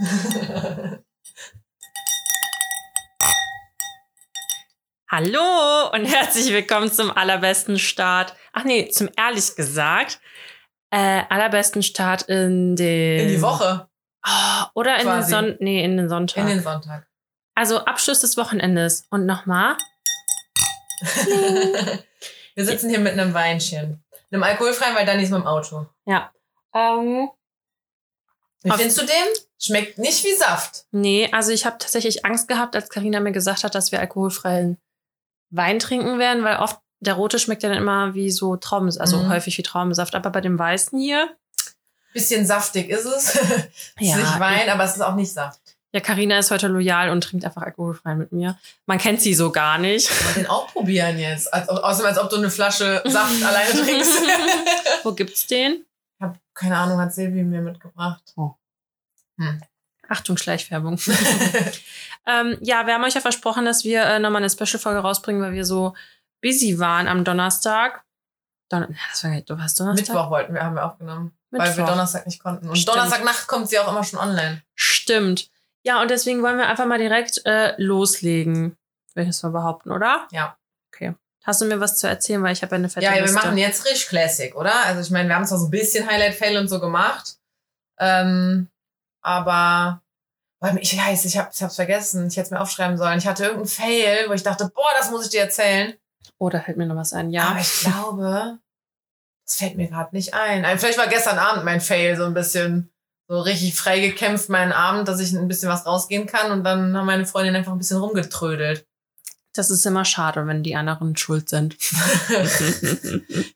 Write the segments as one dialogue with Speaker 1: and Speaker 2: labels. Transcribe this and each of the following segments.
Speaker 1: Hallo und herzlich willkommen zum allerbesten Start. Ach nee, zum ehrlich gesagt, äh, allerbesten Start in den.
Speaker 2: In die Woche.
Speaker 1: Oh, oder in den. Son nee, in den Sonntag.
Speaker 2: In den Sonntag.
Speaker 1: also Abschluss des Wochenendes. Und nochmal.
Speaker 2: Wir sitzen hier mit einem Weinchen. Einem alkoholfreien, weil Dani ist mit dem Auto.
Speaker 1: Ja. Ähm, Auf-
Speaker 2: findest du den? Schmeckt nicht wie Saft.
Speaker 1: nee, also ich habe tatsächlich Angst gehabt, als Karina mir gesagt hat, dass wir alkoholfreien Wein trinken werden, weil oft der rote schmeckt ja dann immer wie so Traubensaft, also
Speaker 2: Mhm.
Speaker 1: häufig wie Traubensaft. Aber bei dem weißen hier,
Speaker 2: Bisschen saftig ist es.
Speaker 1: Ja,
Speaker 2: ist nicht Wein, aber es ist auch nicht Saft.
Speaker 1: ja, Karina ist heute loyal und trinkt einfach alkoholfrei mit mir. Man kennt sie so gar nicht.
Speaker 2: Mal den auch probieren jetzt. Als, außerdem, als ob du eine Flasche Saft alleine trinkst.
Speaker 1: Wo gibt's den?
Speaker 2: Ich habe keine Ahnung, hat Silvi mir mitgebracht.
Speaker 1: Achtung, Schleichwerbung. ähm, ja, wir haben euch ja versprochen, dass wir äh, nochmal eine Special-Folge rausbringen, weil wir so busy waren am Donnerstag. Don das war, du hast Donnerstag?
Speaker 2: Mittwoch wollten wir, haben wir aufgenommen. Weil wir
Speaker 1: Mittwoch.
Speaker 2: Donnerstag nicht konnten. Und
Speaker 1: Stimmt.
Speaker 2: Donnerstagnacht kommt sie auch immer schon online.
Speaker 1: Stimmt. Ja, und deswegen wollen wir einfach mal direkt äh, loslegen. Will ich das mal behaupten, oder?
Speaker 2: Ja.
Speaker 1: Okay. Hast du mir was zu erzählen, weil ich habe ja eine fette
Speaker 2: Ja, wir
Speaker 1: Liste.
Speaker 2: machen jetzt richtig Classic, oder? Also ich meine, wir haben zwar so ein bisschen Highlight-Fail und so gemacht. Ähm, aber ich weiß, ich habe es vergessen. Ich hätte es mir aufschreiben sollen. Ich hatte irgendeinen Fail, wo ich dachte, boah, das muss ich dir erzählen.
Speaker 1: Oh, da fällt mir noch was ein. Ja.
Speaker 2: Aber ich glaube, das fällt mir gerade nicht ein. Vielleicht war gestern Abend mein Fail so ein bisschen so richtig frei gekämpft, meinen Abend, dass ich ein bisschen was rausgehen kann. Und dann haben meine Freundin einfach ein bisschen rumgetrödelt.
Speaker 1: Das ist immer schade, wenn die anderen schuld sind.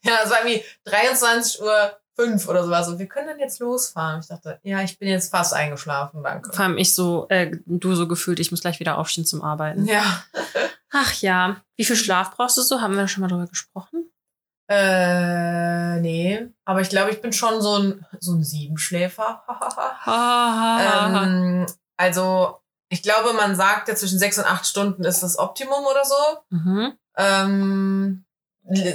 Speaker 2: Ja, es war irgendwie 23 Uhr fünf oder sowas. Und wir können dann jetzt losfahren. Ich dachte, ja, ich bin jetzt fast eingeschlafen, danke.
Speaker 1: Vor allem ich so, äh, du so gefühlt, ich muss gleich wieder aufstehen zum Arbeiten.
Speaker 2: Ja.
Speaker 1: Ach ja. Wie viel Schlaf brauchst du so? Haben wir schon mal drüber gesprochen?
Speaker 2: Äh, nee. Aber ich glaube, ich bin schon so ein, so ein Siebenschläfer. ähm, also, ich glaube, man sagt ja zwischen sechs und acht Stunden ist das Optimum oder so.
Speaker 1: mhm.
Speaker 2: Ähm,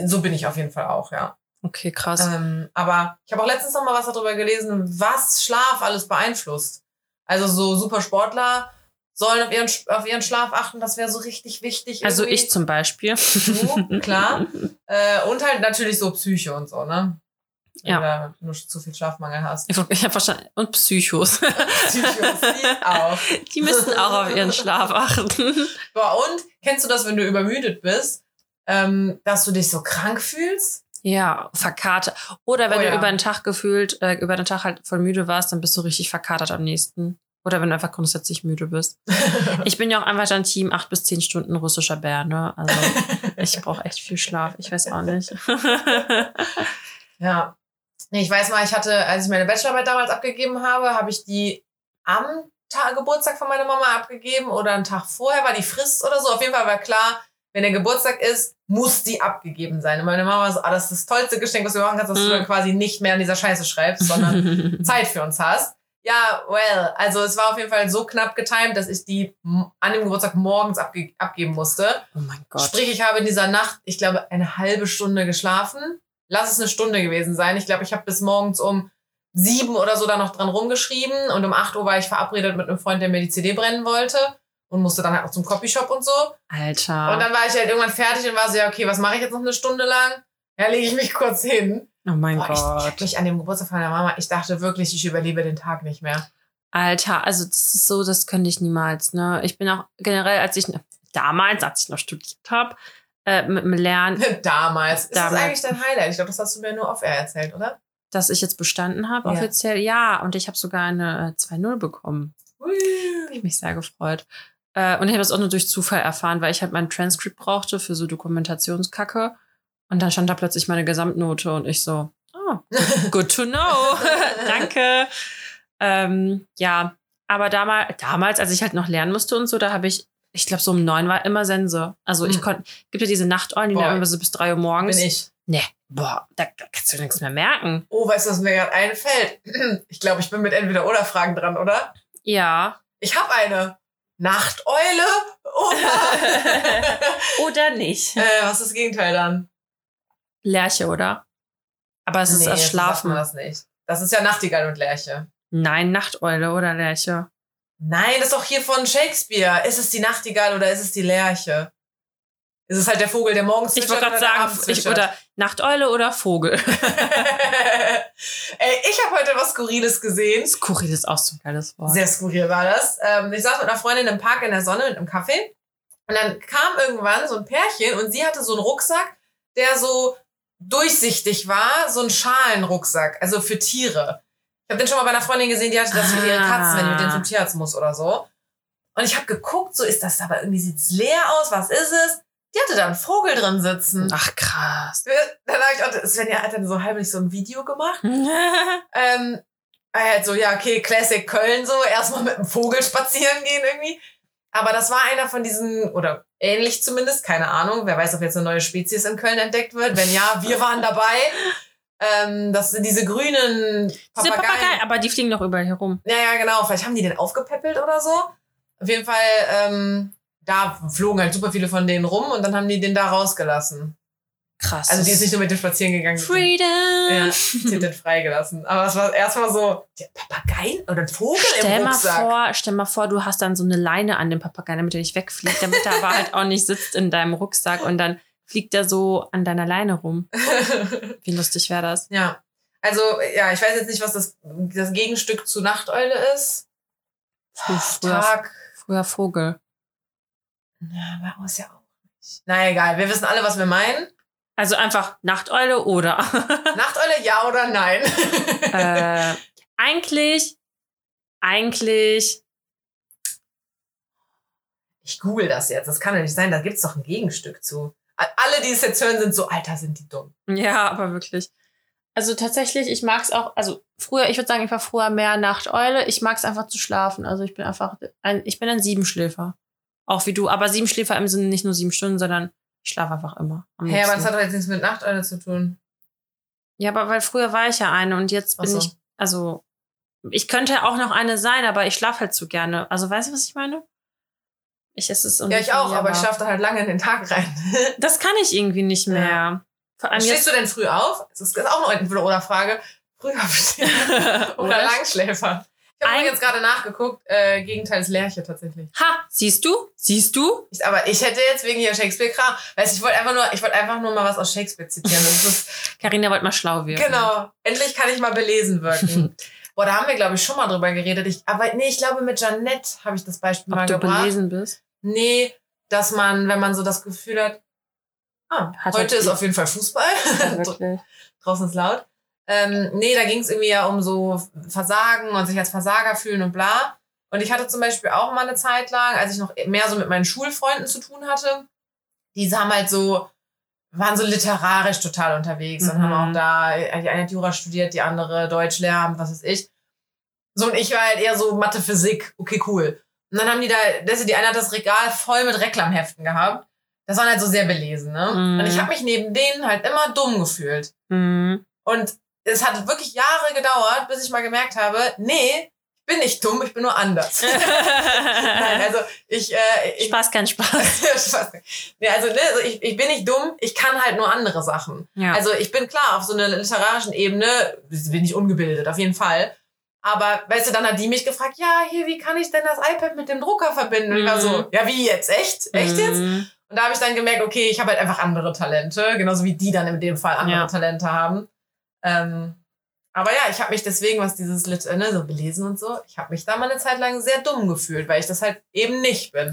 Speaker 2: so bin ich auf jeden Fall auch, ja.
Speaker 1: Okay, krass.
Speaker 2: Ähm, aber ich habe auch letztens noch mal was darüber gelesen, was Schlaf alles beeinflusst. Also so Supersportler sollen auf ihren, auf ihren Schlaf achten, das wäre so richtig wichtig.
Speaker 1: also
Speaker 2: irgendwie.
Speaker 1: ich zum Beispiel.
Speaker 2: Du, klar. Äh, und halt natürlich so Psyche und so, ne? Wenn
Speaker 1: Ja.
Speaker 2: du da zu viel Schlafmangel hast.
Speaker 1: Ich, ich habe verstanden. Und Psychos.
Speaker 2: Psychos, die auch.
Speaker 1: Die müssen auch auf ihren Schlaf achten.
Speaker 2: Boah, und kennst du das, wenn du übermüdet bist, ähm, dass du dich so krank fühlst?
Speaker 1: Ja, verkatert. Oder wenn
Speaker 2: Oh
Speaker 1: du
Speaker 2: ja.
Speaker 1: über den Tag gefühlt, äh, über den Tag halt voll müde warst, dann bist du richtig verkatert am nächsten. Oder wenn du einfach grundsätzlich müde bist. Ich bin ja auch einfach dann Team 8 bis 10 Stunden russischer Bär, ne? Also ich brauche echt viel Schlaf. Ich weiß auch nicht.
Speaker 2: Ja. Nee, ich weiß mal, ich hatte, als ich meine Bachelorarbeit damals abgegeben habe, habe ich die am Tag, Geburtstag von meiner Mama abgegeben oder einen Tag vorher war die Frist oder so. Auf jeden Fall war klar, wenn der Geburtstag ist, muss die abgegeben sein. Und meine Mama so, ah, das ist das tollste Geschenk, was du machen kannst, dass du
Speaker 1: Mhm.
Speaker 2: dann quasi nicht mehr an dieser Scheiße schreibst, sondern Zeit für uns hast. Ja, well, also es war auf jeden Fall so knapp getimt, dass ich die an dem Geburtstag morgens abge abgeben musste.
Speaker 1: oh mein Gott.
Speaker 2: Sprich, ich habe in dieser Nacht, ich glaube, eine halbe Stunde geschlafen. Lass es eine Stunde gewesen sein. Ich glaube, ich habe bis morgens um sieben oder so da noch dran rumgeschrieben und um acht Uhr war ich verabredet mit einem Freund, der mir die CD brennen wollte und musste dann halt auch zum Copyshop und so.
Speaker 1: Alter.
Speaker 2: Und dann war ich halt irgendwann fertig und war so, ja, okay, was mache ich jetzt noch eine Stunde lang? Ja, lege ich mich kurz hin.
Speaker 1: oh mein
Speaker 2: Boah, ich, ich
Speaker 1: Gott.
Speaker 2: hab mich an dem Geburtstag von meiner Mama, ich dachte wirklich, ich überlebe den Tag nicht mehr.
Speaker 1: Alter, also das ist so, das könnte ich niemals, ne? Ich bin auch generell, als ich damals, als ich noch studiert habe, äh, mit dem Lernen,
Speaker 2: Damals. Ist
Speaker 1: Damals.
Speaker 2: das eigentlich dein Highlight? Ich glaube, das hast du mir nur off-air erzählt, oder?
Speaker 1: dass ich jetzt bestanden habe,
Speaker 2: Ja.
Speaker 1: offiziell, ja. Und ich habe sogar eine äh, 2-0 bekommen. Hab ich mich sehr gefreut. Äh, und ich habe das auch nur durch Zufall erfahren, weil ich halt mein Transkript brauchte für so Dokumentationskacke. Und dann stand da plötzlich meine Gesamtnote und ich so, oh, good to know. Danke. Ähm, ja, aber damals, damals, als ich halt noch lernen musste und so, da habe ich, ich glaube, so um neun war immer Sense. Also ich
Speaker 2: Hm.
Speaker 1: konnte, gibt ja diese Nachteulen, die dann immer so bis drei Uhr morgens.
Speaker 2: Bin ich.
Speaker 1: Nee, boah, da kannst du nichts mehr merken.
Speaker 2: Oh, weißt du, was mir gerade einfällt? Ich glaube, ich bin mit entweder oder Fragen dran, oder?
Speaker 1: Ja.
Speaker 2: Ich habe eine Nachteule oder
Speaker 1: Oder nicht.
Speaker 2: äh, was ist das Gegenteil dann?
Speaker 1: Lerche, oder? Aber es ist das Schlafen.
Speaker 2: das nicht. Das ist ja Nachtigall und Lerche.
Speaker 1: Nein, Nachteule oder Lerche.
Speaker 2: Nein, das ist doch hier von Shakespeare. Ist es die Nachtigall oder ist es die Lerche? Ist es halt der Vogel, der morgens
Speaker 1: Ich wollte gerade sagen, ich, oder Nachteule oder Vogel.
Speaker 2: Ey, ich habe heute was Skurriles gesehen.
Speaker 1: Skurril ist auch so ein geiles Wort.
Speaker 2: Sehr skurril war das. Ähm, ich saß mit einer Freundin im Park in der Sonne mit einem Kaffee. Und dann kam irgendwann so ein Pärchen und sie hatte so einen Rucksack, der so durchsichtig war, so ein Schalenrucksack, also für Tiere. Ich habe den schon mal bei einer Freundin gesehen, die hatte das für ihre Katzen, wenn die mit denen zum Tierarzt muss oder so. Und ich habe geguckt, so ist das aber irgendwie sieht's leer aus, was ist es? Die hatte da einen Vogel drin sitzen.
Speaker 1: Ach krass.
Speaker 2: Dann habe ich auch, Svenja hat dann so heimlich so ein Video gemacht. ähm, halt so, ja, okay, Classic Köln so, erstmal mit einem Vogel spazieren gehen irgendwie. Aber das war einer von diesen, oder ähnlich zumindest, keine Ahnung, wer weiß, ob jetzt eine neue Spezies in Köln entdeckt wird. Wenn ja, wir waren dabei. Ähm, das sind diese grünen Papageien.
Speaker 1: Papagei, aber die fliegen doch überall hier rum.
Speaker 2: Ja, ja, genau. Vielleicht haben die den aufgepäppelt oder so. Auf jeden Fall, ähm, da flogen halt super viele von denen rum und dann haben die den da rausgelassen.
Speaker 1: Krass.
Speaker 2: Also die ist nicht nur mit dem spazieren gegangen.
Speaker 1: Freedom.
Speaker 2: Ja, die hat den freigelassen. Aber es war erstmal so, der Papageien oder ein Vogel
Speaker 1: Stell
Speaker 2: im
Speaker 1: mal
Speaker 2: Rucksack.
Speaker 1: vor, stell mal vor, du hast dann so eine Leine an dem Papagei, damit er nicht wegfliegt, damit er aber halt auch nicht sitzt in deinem Rucksack und dann fliegt er so an deiner Leine rum. Wie lustig wäre das?
Speaker 2: ja. Also, ja, ich weiß jetzt nicht, was das, das Gegenstück zu Nachteule ist.
Speaker 1: Früh- Früher,
Speaker 2: Tag.
Speaker 1: früher Vogel.
Speaker 2: Ja, bei uns ja auch nicht. Na egal, wir wissen alle, was wir meinen.
Speaker 1: Also einfach Nachteule oder.
Speaker 2: Nachteule, ja oder nein?
Speaker 1: äh, eigentlich, eigentlich,
Speaker 2: ich google das jetzt. Das kann ja nicht sein. Da gibt's doch ein Gegenstück zu. Alle, die es jetzt hören, sind so, Alter, sind die dumm.
Speaker 1: ja, aber wirklich. Also tatsächlich, ich mag es auch, also früher, ich würde sagen, ich war früher mehr Nachteule. Ich mag es einfach zu schlafen. Also ich bin einfach, ein, ich bin ein Siebenschläfer. Auch wie du, aber Siebenschläfer im Sinne nicht nur sieben Stunden, sondern ich schlafe einfach immer.
Speaker 2: Hä, hey, aber das hat doch jetzt nichts mit Nachteule zu tun.
Speaker 1: Ja, aber weil früher war ich ja eine und jetzt bin
Speaker 2: so.
Speaker 1: ich, also ich könnte auch noch eine sein, aber ich schlafe halt zu gerne. Also weißt du, was ich meine? Ich, es ist
Speaker 2: Ja, ich auch, aber ich schlafe da halt lange in den Tag rein.
Speaker 1: Das kann ich irgendwie nicht mehr.
Speaker 2: Ja.
Speaker 1: Vor allem
Speaker 2: Stehst du denn früh auf? Das ist auch noch eine Entweder-Oder-Frage. Früh aufstehen oder Langschläfer? Ich habe jetzt gerade nachgeguckt. Äh, Gegenteil ist Lerche tatsächlich.
Speaker 1: Ha, siehst du? Siehst du?
Speaker 2: Ich, aber ich hätte jetzt wegen hier Shakespeare-Kram, weißt du, ich wollte einfach nur, ich wollte einfach nur mal was aus Shakespeare zitieren.
Speaker 1: Carina wollte mal schlau werden.
Speaker 2: genau. Endlich kann ich mal belesen wirken. Boah, da haben wir, glaube ich, schon mal drüber geredet. Ich, aber nee, ich glaube, mit Janette habe ich das Beispiel
Speaker 1: Ob
Speaker 2: mal
Speaker 1: du
Speaker 2: gebracht.
Speaker 1: belesen bist?
Speaker 2: Nee, dass man, wenn man so das Gefühl hat, ah,
Speaker 1: Hat
Speaker 2: heute ist auf jeden Fall Fußball. Draußen ist laut. Ähm, nee, da ging es irgendwie ja um so Versagen und sich als Versager fühlen und bla. Und ich hatte zum Beispiel auch mal eine Zeit lang, als ich noch mehr so mit meinen Schulfreunden zu tun hatte, die haben halt so, waren so literarisch total unterwegs und
Speaker 1: Mhm.
Speaker 2: haben auch da, die eine hat Jura studiert, die andere Deutsch lernen, was weiß ich. So, und ich war halt eher so Mathe, Physik, okay, cool. Und dann haben die da, das, die eine hat das Regal voll mit Reklamheften gehabt. Das waren halt so sehr belesen, ne?
Speaker 1: Mhm.
Speaker 2: Und ich habe mich neben denen halt immer dumm gefühlt.
Speaker 1: Mhm.
Speaker 2: Und es hat wirklich Jahre gedauert, bis ich mal gemerkt habe, nee, ich bin nicht dumm, ich bin nur anders. Nein, also ich, äh, ich
Speaker 1: Spaß, kein Spaß.
Speaker 2: Spaß. Nee, also, ne, also ich, ich bin nicht dumm, ich kann halt nur andere Sachen.
Speaker 1: Ja.
Speaker 2: Also ich bin klar, auf so einer literarischen Ebene bin ich ungebildet, auf jeden Fall. Aber weißt du, dann hat die mich gefragt, ja, hier, wie kann ich denn das iPad mit dem Drucker verbinden? Und ich war
Speaker 1: Mhm.
Speaker 2: so, ja, wie jetzt? Echt? Echt jetzt?
Speaker 1: Mhm.
Speaker 2: Und da habe ich dann gemerkt, okay, ich habe halt einfach andere Talente, genauso wie die dann in dem Fall andere
Speaker 1: Ja.
Speaker 2: Talente haben. Ähm, aber ja, ich habe mich deswegen, was dieses Lit äh, ne, so belesen und so, ich habe mich da mal eine Zeit lang sehr dumm gefühlt, weil ich das halt eben nicht bin.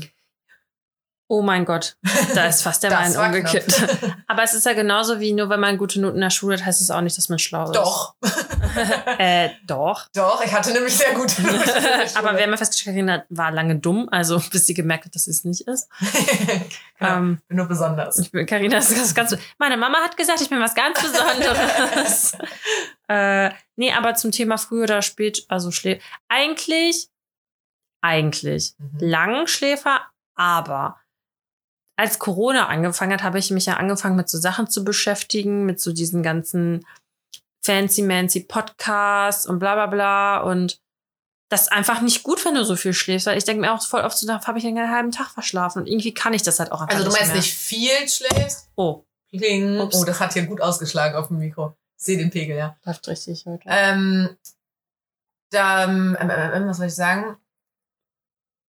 Speaker 1: Oh mein Gott, da ist fast der Wein umgekippt. Aber es ist ja genauso wie nur, wenn man gute Noten in der Schule hat, heißt es auch nicht, dass man schlau ist.
Speaker 2: Doch,
Speaker 1: Äh, doch.
Speaker 2: doch, ich hatte nämlich sehr gute Noten
Speaker 1: Aber wir haben ja festgestellt, Carina war lange dumm, also bis sie gemerkt hat, dass sie es nicht ist.
Speaker 2: ja,
Speaker 1: Ähm,
Speaker 2: bin nur besonders.
Speaker 1: ich bin, Carina ist das ganz. Meine Mama hat gesagt, ich bin was ganz Besonderes. äh, nee, aber zum Thema früh oder spät, also schlä eigentlich, eigentlich
Speaker 2: Mhm.
Speaker 1: Langschläfer, aber als Corona angefangen hat, habe ich mich ja angefangen mit so Sachen zu beschäftigen, mit so diesen ganzen fancy-mancy Podcasts und bla bla bla und das ist einfach nicht gut, wenn du so viel schläfst, weil ich denke mir auch voll oft so, da habe ich einen halben Tag verschlafen und irgendwie kann ich das halt auch einfach
Speaker 2: Also du meinst nicht viel schläfst?
Speaker 1: Oh,
Speaker 2: Kling.
Speaker 1: Ups.
Speaker 2: Oh, das hat hier gut ausgeschlagen auf dem Mikro. Ich sehe den Pegel, ja.
Speaker 1: läuft richtig heute.
Speaker 2: Ähm, da, ähm, ähm, ähm, was soll ich sagen?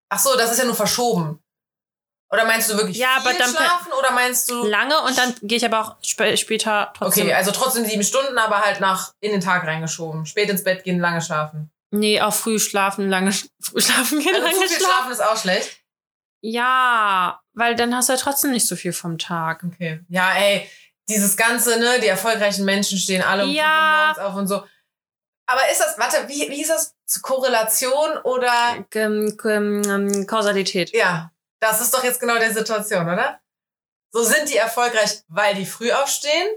Speaker 2: Ach so, das ist ja nur verschoben. Oder meinst du wirklich
Speaker 1: Ja,
Speaker 2: viel
Speaker 1: aber dann-
Speaker 2: schlafen oder meinst du
Speaker 1: Lange und dann gehe ich aber auch sp später trotzdem.
Speaker 2: Okay, also trotzdem sieben Stunden, aber halt nach in den Tag reingeschoben. Spät ins Bett gehen, lange schlafen.
Speaker 1: Nee, auch früh schlafen, lange früh schlafen gehen,
Speaker 2: Also
Speaker 1: lange
Speaker 2: zu viel
Speaker 1: schlafen.
Speaker 2: schlafen ist auch schlecht.
Speaker 1: Ja, weil dann hast du ja trotzdem nicht so viel vom Tag.
Speaker 2: Okay. Ja, ey, dieses Ganze, ne, die erfolgreichen Menschen stehen alle um
Speaker 1: Ja.
Speaker 2: morgens auf und so. Aber ist das, warte, wie, wie ist das? Korrelation oder?
Speaker 1: Ähm, ähm, Kausalität.
Speaker 2: Ja, das ist doch jetzt genau die Situation, oder? So sind die erfolgreich, weil die früh aufstehen?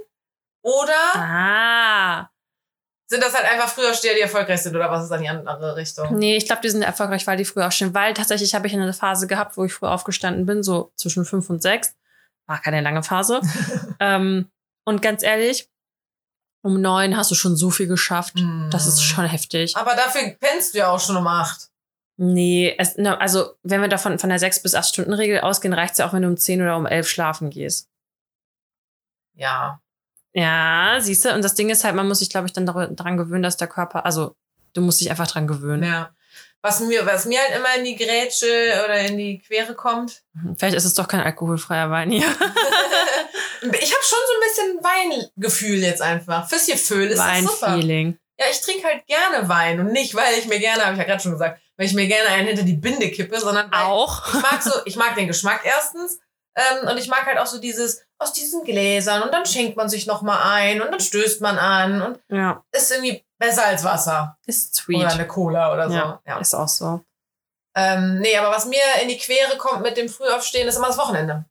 Speaker 2: Oder
Speaker 1: Ah.
Speaker 2: sind das halt einfach Frühaufsteher, die erfolgreich sind? Oder was ist dann die andere Richtung?
Speaker 1: Nee, ich glaube, die sind erfolgreich, weil die früh aufstehen. Weil tatsächlich habe ich eine Phase gehabt, wo ich früh aufgestanden bin, so zwischen fünf und sechs. War keine lange Phase. ähm, und ganz ehrlich, um neun hast du schon so viel geschafft. Das ist schon heftig.
Speaker 2: Aber dafür pennst du ja auch schon um acht.
Speaker 1: Nee, es, na, also wenn wir davon von der sechs bis acht Stunden Regel ausgehen, reicht's ja auch, wenn du um zehn oder um elf schlafen gehst.
Speaker 2: Ja.
Speaker 1: Ja, siehst du. Und das Ding ist halt, man muss sich, glaube ich, dann dar- daran gewöhnen, dass der Körper, also du musst dich einfach dran gewöhnen.
Speaker 2: Ja. Was mir, was mir halt immer in die Grätsche oder in die Quere kommt.
Speaker 1: Vielleicht ist es doch kein alkoholfreier Wein hier.
Speaker 2: ich habe schon so ein bisschen Weingefühl jetzt einfach. Fürs Gefühl ist das super.
Speaker 1: Weinfeeling.
Speaker 2: Ja, ich trinke halt gerne Wein und nicht, weil ich mir gerne, habe ich ja gerade schon gesagt, weil ich mir gerne einen hinter die Binde kippe, sondern
Speaker 1: Auch.
Speaker 2: ich mag so, ich mag den Geschmack erstens ähm, und ich mag halt auch so dieses aus diesen Gläsern und dann schenkt man sich noch mal ein und dann stößt man an und
Speaker 1: Ja,
Speaker 2: ist irgendwie besser als Wasser
Speaker 1: ist sweet.
Speaker 2: oder eine Cola oder so.
Speaker 1: Ja.
Speaker 2: Ja.
Speaker 1: Ist auch so.
Speaker 2: Ähm, nee, aber was mir in die Quere kommt mit dem Frühaufstehen, ist immer das Wochenende.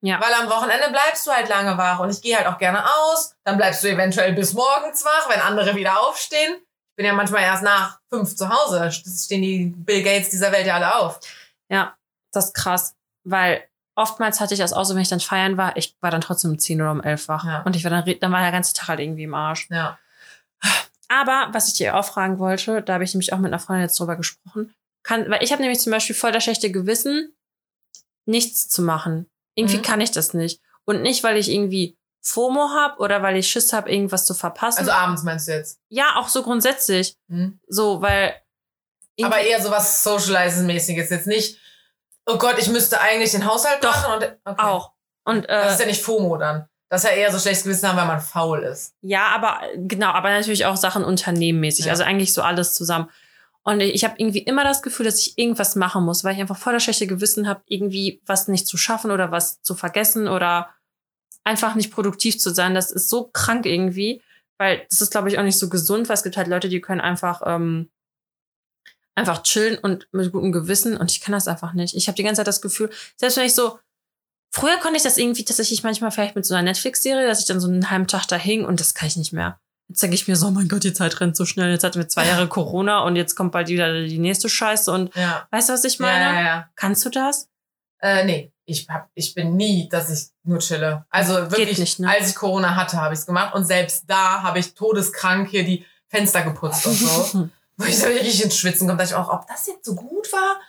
Speaker 1: Ja.
Speaker 2: Weil am Wochenende bleibst du halt lange wach und ich gehe halt auch gerne aus. Dann bleibst du eventuell bis morgens wach, wenn andere wieder aufstehen. Ich bin ja manchmal erst nach fünf zu Hause. Da stehen die Bill Gates dieser Welt ja alle auf.
Speaker 1: Ja, das ist krass. Weil oftmals hatte ich das auch so, wenn ich dann feiern war, ich war dann trotzdem um 10 oder um 11 wach.
Speaker 2: Ja.
Speaker 1: Und ich war dann, dann war der ganze Tag halt irgendwie im Arsch.
Speaker 2: Ja.
Speaker 1: Aber was ich dir auch fragen wollte, da habe ich nämlich auch mit einer Freundin jetzt drüber gesprochen, kann, weil ich habe nämlich zum Beispiel voll das schlechte Gewissen, nichts zu machen. Irgendwie
Speaker 2: Mhm.
Speaker 1: kann ich das nicht. Und nicht, weil ich irgendwie FOMO habe oder weil ich Schiss habe, irgendwas zu verpassen.
Speaker 2: Also abends meinst du jetzt?
Speaker 1: ja, auch so grundsätzlich.
Speaker 2: Hm?
Speaker 1: So, weil.
Speaker 2: Aber eher so was Socializing-mäßiges. Jetzt nicht, oh Gott, ich müsste eigentlich den Haushalt
Speaker 1: Doch,
Speaker 2: machen. Und, okay.
Speaker 1: auch. Und
Speaker 2: Das
Speaker 1: äh,
Speaker 2: ist ja nicht FOMO dann. Das ist ja eher so schlechtes Gewissen haben, weil man faul ist.
Speaker 1: Ja, aber genau, aber natürlich auch Sachen unternehmenmäßig.
Speaker 2: Ja.
Speaker 1: Also eigentlich so alles zusammen. Und ich habe irgendwie immer das Gefühl, dass ich irgendwas machen muss, weil ich einfach voll das schlechte Gewissen habe, irgendwie was nicht zu schaffen oder was zu vergessen oder einfach nicht produktiv zu sein. Das ist so krank irgendwie, weil das ist, glaube ich, auch nicht so gesund, weil es gibt halt Leute, die können einfach ähm, einfach chillen und mit gutem Gewissen und ich kann das einfach nicht. Ich habe die ganze Zeit das Gefühl, selbst wenn ich so Früher konnte ich das irgendwie tatsächlich manchmal vielleicht mit so einer Netflix-Serie, dass ich dann so einen halben Tag da hing und das kann ich nicht mehr. Jetzt denke ich mir so, oh mein Gott, die Zeit rennt so schnell. Jetzt hatten wir zwei Jahre Corona und jetzt kommt bald wieder die nächste Scheiße und
Speaker 2: Ja.
Speaker 1: weißt du, was ich
Speaker 2: Ja,
Speaker 1: meine?
Speaker 2: ja, ja.
Speaker 1: Kannst du das?
Speaker 2: Äh, nee, ich, hab, ich bin nie, dass ich nur chille. Also wirklich,
Speaker 1: nicht, ne?
Speaker 2: als ich Corona hatte, habe ich es gemacht. Und selbst da habe ich todeskrank hier die Fenster geputzt und so. wo ich so richtig ins Schwitzen komme. Da dachte ich auch, ob das jetzt so gut war?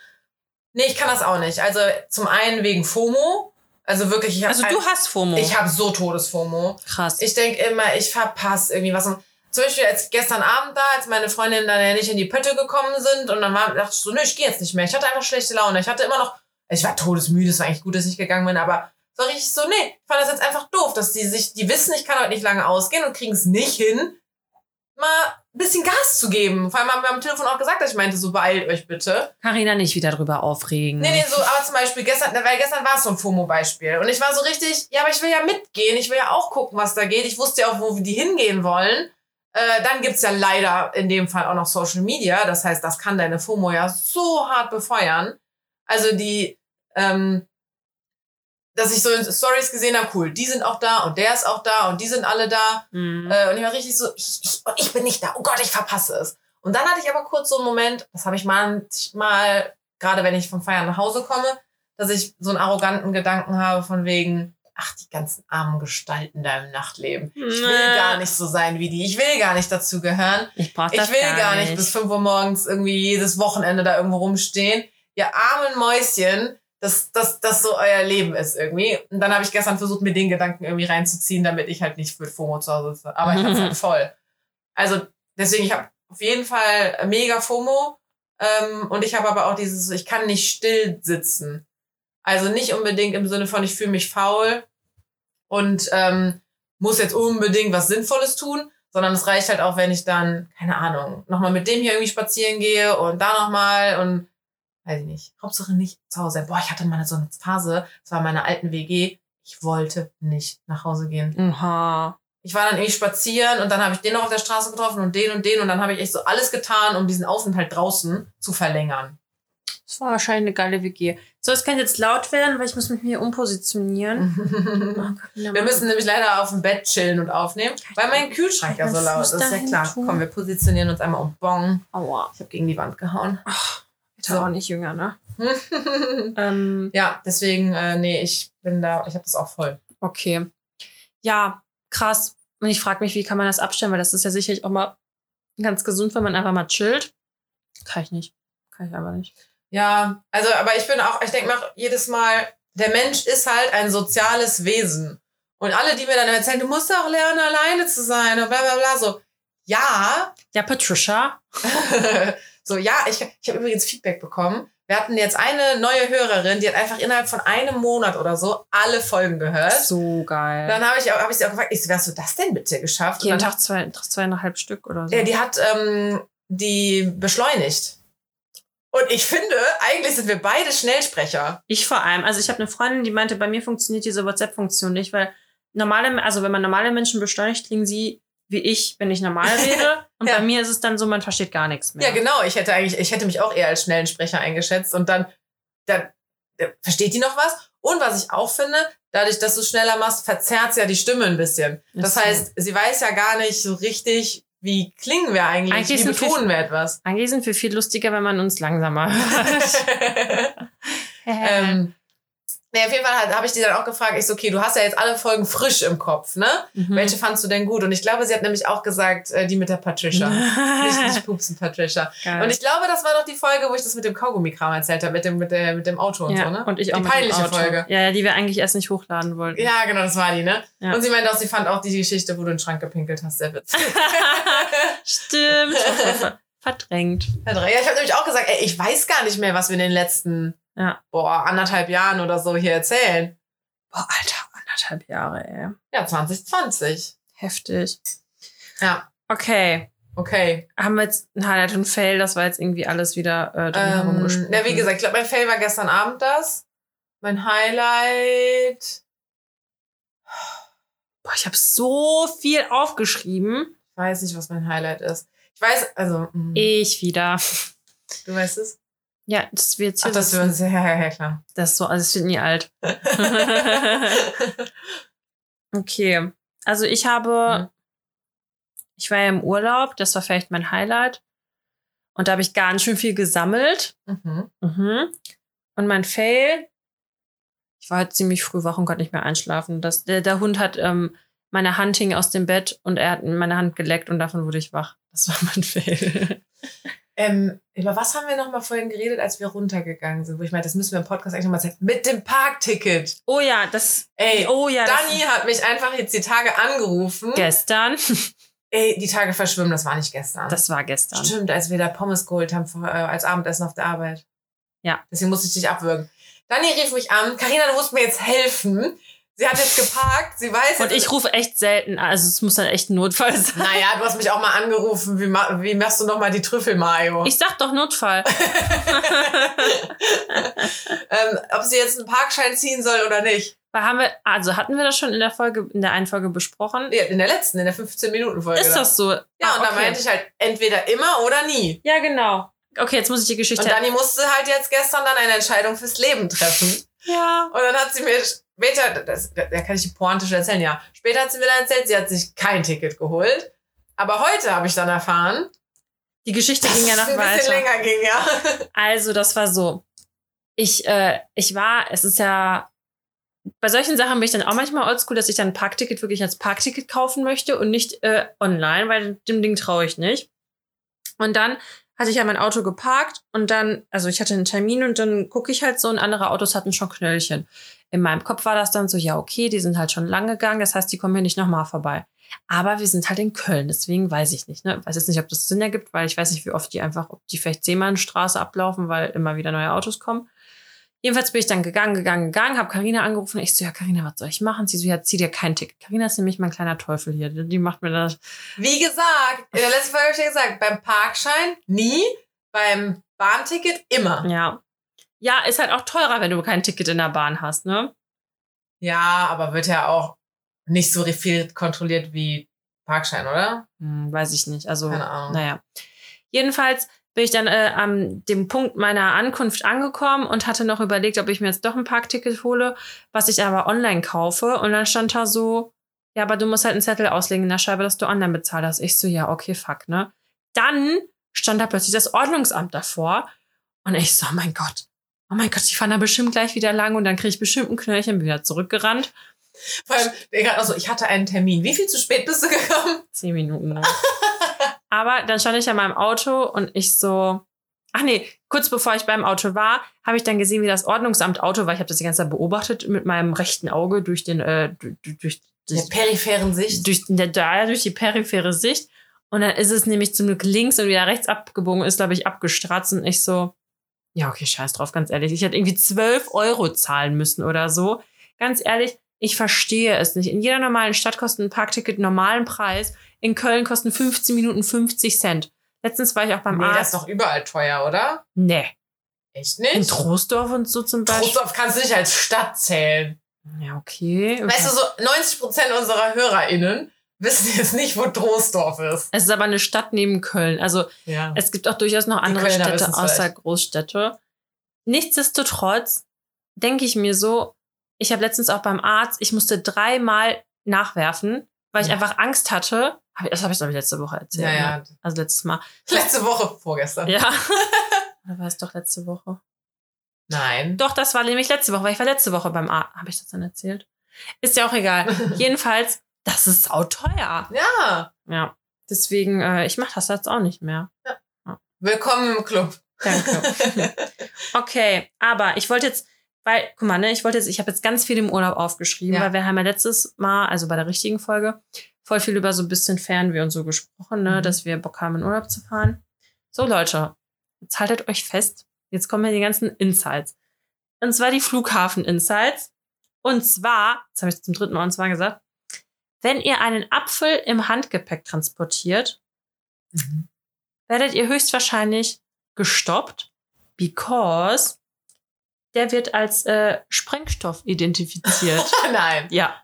Speaker 2: Nee, ich kann das auch nicht. Also zum einen wegen FOMO. Also wirklich, ich habe
Speaker 1: also du hast FOMO.
Speaker 2: ich habe so Todes-FOMO.
Speaker 1: Krass.
Speaker 2: Ich denke immer, ich verpasse irgendwie was. Und zum Beispiel als gestern Abend da, als meine Freundinnen dann ja nicht in die Pötte gekommen sind und dann war, dachte ich so, nö, ich gehe jetzt nicht mehr. Ich hatte einfach schlechte Laune. Ich hatte immer noch, ich war todesmüde, es war eigentlich gut, dass ich gegangen bin, aber so richtig so, nee, ich fand das jetzt einfach doof, dass die sich, die wissen, ich kann heute nicht lange ausgehen und kriegen es nicht hin, mal ein bisschen Gas zu geben. Vor allem haben wir am Telefon auch gesagt, dass ich meinte, so beeilt euch bitte.
Speaker 1: Carina nicht wieder drüber aufregen.
Speaker 2: Nee, nee, so, aber zum Beispiel gestern, weil gestern war es so ein FOMO-Beispiel. Und ich war so richtig, ja, aber ich will ja mitgehen, ich will ja auch gucken, was da geht. Ich wusste ja auch, wo die hingehen wollen. Äh, dann gibt's ja leider in dem Fall auch noch Social Media. Das heißt, das kann deine FOMO ja so hart befeuern. Also die, ähm, dass ich so in Stories gesehen habe, cool, die sind auch da und der ist auch da und die sind alle da.
Speaker 1: Mhm.
Speaker 2: Äh, und ich war richtig so, ich, ich, und ich bin nicht da. Oh Gott, ich verpasse es. Und dann hatte ich aber kurz so einen Moment, das habe ich manchmal, gerade wenn ich vom Feiern nach Hause komme, dass ich so einen arroganten Gedanken habe von wegen, ach, die ganzen armen Gestalten da im Nachtleben. Ich will gar nicht so sein wie die. Ich will gar nicht dazu gehören.
Speaker 1: ich brauch
Speaker 2: Ich
Speaker 1: das
Speaker 2: will gar nicht bis 5 Uhr morgens irgendwie jedes Wochenende da irgendwo rumstehen. Ihr armen Mäuschen, dass das, das so euer Leben ist irgendwie. Und dann habe ich gestern versucht, mir den Gedanken irgendwie reinzuziehen, damit ich halt nicht mit FOMO zu Hause sitze. Aber ich hab's halt voll. Also deswegen, ich habe auf jeden Fall mega FOMO. Ähm, und ich habe aber auch dieses, ich kann nicht still sitzen. Also nicht unbedingt im Sinne von, ich fühle mich faul und ähm, muss jetzt unbedingt was Sinnvolles tun, sondern es reicht halt auch, wenn ich dann, keine Ahnung, nochmal mit dem hier irgendwie spazieren gehe und da nochmal und weiß ich nicht. Hauptsache nicht zu Hause sein. Boah, ich hatte mal so eine Phase, das war in meiner alten WG, ich wollte nicht nach Hause gehen.
Speaker 1: Oha.
Speaker 2: Ich war dann irgendwie spazieren und dann habe ich den noch auf der Straße getroffen und den und den und dann habe ich echt so alles getan, um diesen Aufenthalt draußen zu verlängern.
Speaker 1: Das war wahrscheinlich eine geile WG. So, es kann jetzt laut werden, weil ich muss mich hier umpositionieren.
Speaker 2: Wir müssen nämlich leider auf dem Bett chillen und aufnehmen, weil mein Kühlschrank ja so laut ist. Das ist ja klar.
Speaker 1: tun?
Speaker 2: Komm, wir positionieren uns einmal um Bong.
Speaker 1: Aua.
Speaker 2: Ich habe gegen die Wand gehauen.
Speaker 1: Ach, ich war auch nicht jünger, ne? Ähm,
Speaker 2: ja, deswegen, äh, nee, ich bin da, ich habe das auch voll.
Speaker 1: okay. Ja, krass. Und ich frage mich, wie kann man das abstellen, weil das ist ja sicherlich auch mal ganz gesund, wenn man einfach mal chillt. Kann ich nicht. Kann ich aber nicht.
Speaker 2: Ja, also, aber ich bin auch, ich denke mir jedes Mal, der Mensch ist halt ein soziales Wesen. Und alle, die mir dann erzählen, du musst auch lernen, alleine zu sein und bla bla bla, so, ja,
Speaker 1: Ja, Patricia.
Speaker 2: so, ja, ich, ich habe übrigens Feedback bekommen. Wir hatten jetzt eine neue Hörerin, die hat einfach innerhalb von einem Monat oder so alle Folgen gehört.
Speaker 1: So geil.
Speaker 2: Dann habe ich, hab ich sie auch gefragt, ich so, wie hast du das denn bitte geschafft?
Speaker 1: Jeden Tag zwei, zweieinhalb Stück oder so.
Speaker 2: Ja, die hat ähm, die beschleunigt. Und ich finde, eigentlich sind wir beide Schnellsprecher.
Speaker 1: Ich vor allem. Also ich habe eine Freundin, die meinte, bei mir funktioniert diese WhatsApp-Funktion nicht, weil normale, also wenn man normale Menschen beschleunigt, klingen sie wie ich, wenn ich normal rede. Und
Speaker 2: Ja.
Speaker 1: bei mir ist es dann so, man versteht gar nichts mehr.
Speaker 2: Ja, genau. Ich hätte eigentlich, ich hätte mich auch eher als schnellen Sprecher eingeschätzt. Und dann, dann äh, versteht die noch was? Und was ich auch finde, dadurch, dass du schneller machst, verzerrt ja die Stimme ein bisschen. Das
Speaker 1: so.
Speaker 2: heißt, sie weiß ja gar nicht so richtig, wie klingen wir eigentlich,
Speaker 1: Eigentlich
Speaker 2: wie betonen wir etwas.
Speaker 1: Eigentlich sind wir viel lustiger, wenn man uns langsamer hört.
Speaker 2: ähm, nee, auf jeden Fall habe ich die dann auch gefragt, ich so, okay, du hast ja jetzt alle Folgen frisch im Kopf, ne?
Speaker 1: Mhm.
Speaker 2: Welche fandst du denn gut? Und ich glaube, sie hat nämlich auch gesagt, äh, die mit der Patricia. nicht, nicht Pupsen Patricia.
Speaker 1: Geil.
Speaker 2: Und ich glaube, das war doch die Folge, wo ich das mit dem Kaugummi-Kram erzählt habe, mit dem, mit, der, mit dem Auto und
Speaker 1: ja,
Speaker 2: so, ne?
Speaker 1: und ich auch
Speaker 2: die
Speaker 1: mit dem
Speaker 2: peinliche
Speaker 1: Auto.
Speaker 2: Folge.
Speaker 1: Ja, ja, die wir eigentlich erst nicht hochladen wollten.
Speaker 2: Ja, genau, das war die, ne?
Speaker 1: Ja.
Speaker 2: Und sie meinte auch, sie fand auch die Geschichte, wo du in den Schrank gepinkelt hast, sehr witzig.
Speaker 1: Stimmt. Ver- Verdrängt.
Speaker 2: ja, ich habe nämlich auch gesagt, ey, ich weiß gar nicht mehr, was wir in den letzten,
Speaker 1: Ja.
Speaker 2: boah, anderthalb Jahren oder so hier erzählen.
Speaker 1: Boah, Alter, anderthalb Jahre, ey.
Speaker 2: Ja, 2020.
Speaker 1: Heftig.
Speaker 2: Ja,
Speaker 1: Okay.
Speaker 2: okay.
Speaker 1: Haben wir jetzt ein Highlight und Fail? Das war jetzt irgendwie alles wieder äh, drumherum
Speaker 2: Ähm,
Speaker 1: gesprochen.
Speaker 2: ja, wie gesagt, ich glaube, mein Fail war gestern Abend das. Mein Highlight.
Speaker 1: Boah, ich habe so viel aufgeschrieben.
Speaker 2: Ich weiß nicht, was mein Highlight ist. Ich weiß, also, mh,
Speaker 1: Ich wieder.
Speaker 2: du weißt es?
Speaker 1: Ja, das wird jetzt
Speaker 2: Ach, das
Speaker 1: sitzen.
Speaker 2: wir ja, ja, klar.
Speaker 1: Das ist so, also es wird nie alt. okay. Also ich habe,
Speaker 2: Mhm.
Speaker 1: ich war ja im Urlaub, das war vielleicht mein Highlight. Und da habe ich ganz schön viel gesammelt.
Speaker 2: mhm.
Speaker 1: Mhm. Und mein Fail, ich war halt ziemlich früh wach und konnte nicht mehr einschlafen. Das, der, der Hund hat, ähm, meine Hand hing aus dem Bett und er hat meine Hand geleckt und davon wurde ich wach. Das war mein Fail.
Speaker 2: Ähm, über was haben wir noch mal vorhin geredet, als wir runtergegangen sind? Wo ich meine, das müssen wir im Podcast eigentlich noch mal sagen. Mit dem Parkticket.
Speaker 1: Oh ja, das,
Speaker 2: Ey,
Speaker 1: oh ja,
Speaker 2: Dani hat mich einfach jetzt die Tage angerufen.
Speaker 1: gestern.
Speaker 2: Ey, die Tage verschwimmen, das war nicht gestern.
Speaker 1: Das war gestern.
Speaker 2: Stimmt, als wir da Pommes geholt haben äh, als Abendessen auf der Arbeit.
Speaker 1: Ja.
Speaker 2: Deswegen musste ich dich abwürgen. Dani rief mich an. Karina, du musst mir jetzt helfen. Sie hat jetzt geparkt. Sie weiß
Speaker 1: Und ich rufe echt selten, also es muss dann echt ein Notfall sein.
Speaker 2: Naja, du hast mich auch mal angerufen. Wie, ma wie machst du noch mal die Trüffelmayo?
Speaker 1: Ich sag doch Notfall.
Speaker 2: ähm, ob sie jetzt einen Parkschein ziehen soll oder nicht.
Speaker 1: Weil haben wir, also hatten wir das schon in der Folge, in der einen Folge besprochen?
Speaker 2: Nee, in der letzten, in der 15-Minuten-Folge.
Speaker 1: Ist das so?
Speaker 2: Ja,
Speaker 1: Ah,
Speaker 2: und da
Speaker 1: okay.
Speaker 2: meinte ich halt entweder immer oder nie.
Speaker 1: Ja, genau. Okay, jetzt muss ich die Geschichte.
Speaker 2: Und Dani musste halt jetzt gestern dann eine Entscheidung fürs Leben treffen.
Speaker 1: Ja.
Speaker 2: Und dann hat sie mir später, das, da kann ich die Pointe schon erzählen, ja. Später hat sie mir dann erzählt, sie hat sich kein Ticket geholt. Aber heute habe ich dann erfahren,
Speaker 1: Die Geschichte ging ja noch
Speaker 2: ein bisschen
Speaker 1: weiter.
Speaker 2: länger ging, ja.
Speaker 1: Also, das war so. Ich, äh, ich war, es ist ja, bei solchen Sachen bin ich dann auch manchmal oldschool, dass ich dann ein Parkticket wirklich als Parkticket kaufen möchte und nicht äh, online, weil dem Ding traue ich nicht. Und dann hatte ich ja mein Auto geparkt und dann, also ich hatte einen Termin und dann gucke ich halt so und andere Autos hatten schon Knöllchen. In meinem Kopf war das dann so, ja, okay, die sind halt schon lang gegangen, das heißt, die kommen hier nicht nochmal vorbei. Aber wir sind halt in Köln, deswegen weiß ich nicht. Ne? Weiß jetzt nicht, ob das Sinn ergibt, weil ich weiß nicht, wie oft die einfach, ob die vielleicht Seemannstraße ablaufen, weil immer wieder neue Autos kommen. Jedenfalls bin ich dann gegangen, gegangen, gegangen, habe Karina angerufen. Ich so, ja, Karina, was soll ich machen? Sie so, ja, zieh dir kein Ticket. Karina ist nämlich mein kleiner Teufel hier. Die macht mir das.
Speaker 2: Wie gesagt, in der letzten Folge habe ich ja gesagt, beim Parkschein nie, beim Bahnticket immer.
Speaker 1: Ja. Ja, ist halt auch teurer, wenn du kein Ticket in der Bahn hast, ne?
Speaker 2: Ja, aber wird ja auch nicht so viel kontrolliert wie Parkschein, oder?
Speaker 1: Hm, weiß ich nicht. Also,
Speaker 2: Keine Ahnung.
Speaker 1: naja. Jedenfalls bin ich dann äh, an dem Punkt meiner Ankunft angekommen und hatte noch überlegt, ob ich mir jetzt doch ein Parkticket hole, was ich aber online kaufe. Und dann stand da so, ja, aber du musst halt einen Zettel auslegen in der Scheibe, dass du online bezahlt hast. Ich so, ja, okay, fuck, ne? Dann stand da plötzlich das Ordnungsamt davor und ich so, oh mein Gott, oh mein Gott, ich fahre da bestimmt gleich wieder lang und dann kriege ich bestimmt ein Knöllchen bin wieder zurückgerannt.
Speaker 2: Vor allem, der gerade auch so, ich hatte einen Termin. Wie viel zu spät bist du gekommen?
Speaker 1: Zehn Minuten noch. Aber dann stand ich in meinem Auto und ich so, ach nee, kurz bevor ich beim Auto war, habe ich dann gesehen, wie das Ordnungsamt Auto war. Ich habe das die ganze Zeit beobachtet mit meinem rechten Auge durch den, äh, durch, durch,
Speaker 2: Der peripheren Sicht.
Speaker 1: durch, der, durch die periphere Sicht. Und dann ist es nämlich zum Glück links und wieder rechts abgebogen ist, glaube ich, abgestratzt. Und ich so, ja, okay, scheiß drauf, ganz ehrlich. Ich hätte irgendwie 12 Euro zahlen müssen oder so. Ganz ehrlich, ich verstehe es nicht. In jeder normalen Stadt kostet ein Parkticket normalen Preis. In Köln kosten 15 Minuten 50 Cent. Letztens war ich auch beim
Speaker 2: Nee, das
Speaker 1: Arzt.
Speaker 2: ist doch überall teuer, oder?
Speaker 1: nee.
Speaker 2: Echt
Speaker 1: In
Speaker 2: nicht?
Speaker 1: Troisdorf und so zum Beispiel.
Speaker 2: Trostorf kannst du nicht als Stadt zählen.
Speaker 1: Ja, okay.
Speaker 2: Weißt du, so 90 Prozent unserer HörerInnen wissen jetzt nicht, wo Trostorf ist.
Speaker 1: Es ist aber eine Stadt neben Köln. Also
Speaker 2: Ja.
Speaker 1: es gibt auch durchaus noch andere Städte außer
Speaker 2: vielleicht.
Speaker 1: Großstädte. Nichtsdestotrotz denke ich mir so, ich habe letztens auch beim Arzt, ich musste dreimal nachwerfen, weil ich
Speaker 2: Ja.
Speaker 1: einfach Angst hatte. Das habe ich, glaube ich, letzte Woche erzählt.
Speaker 2: Ja,
Speaker 1: Ne?
Speaker 2: ja.
Speaker 1: Also letztes Mal.
Speaker 2: Letzte Woche, vorgestern.
Speaker 1: Ja. Oder war es doch letzte Woche?
Speaker 2: Nein.
Speaker 1: Doch, das war nämlich letzte Woche, weil ich war letzte Woche beim Arzt. Habe ich das dann erzählt? Ist ja auch egal. Jedenfalls, das ist sauteuer.
Speaker 2: Ja.
Speaker 1: Ja. Deswegen, äh, ich mache das jetzt auch nicht mehr.
Speaker 2: Willkommen im Club.
Speaker 1: Danke. Okay, aber ich wollte jetzt, weil, guck mal, ne, ich wollte jetzt, ich habe jetzt ganz viel im Urlaub aufgeschrieben,
Speaker 2: Ja.
Speaker 1: weil wir haben ja letztes Mal, also bei der richtigen Folge, voll viel über so ein bisschen Fernweh und so gesprochen, ne,
Speaker 2: Mhm.
Speaker 1: dass wir Bock haben, in Urlaub zu fahren. So, Leute, jetzt haltet euch fest. Jetzt kommen ja die ganzen Insights. Und zwar die Flughafen-Insights. Und zwar, das habe ich zum dritten Mal und zwar gesagt, wenn ihr einen Apfel im Handgepäck transportiert,
Speaker 2: Mhm.
Speaker 1: werdet ihr höchstwahrscheinlich gestoppt, because der wird als äh, Sprengstoff identifiziert.
Speaker 2: Nein.
Speaker 1: ja,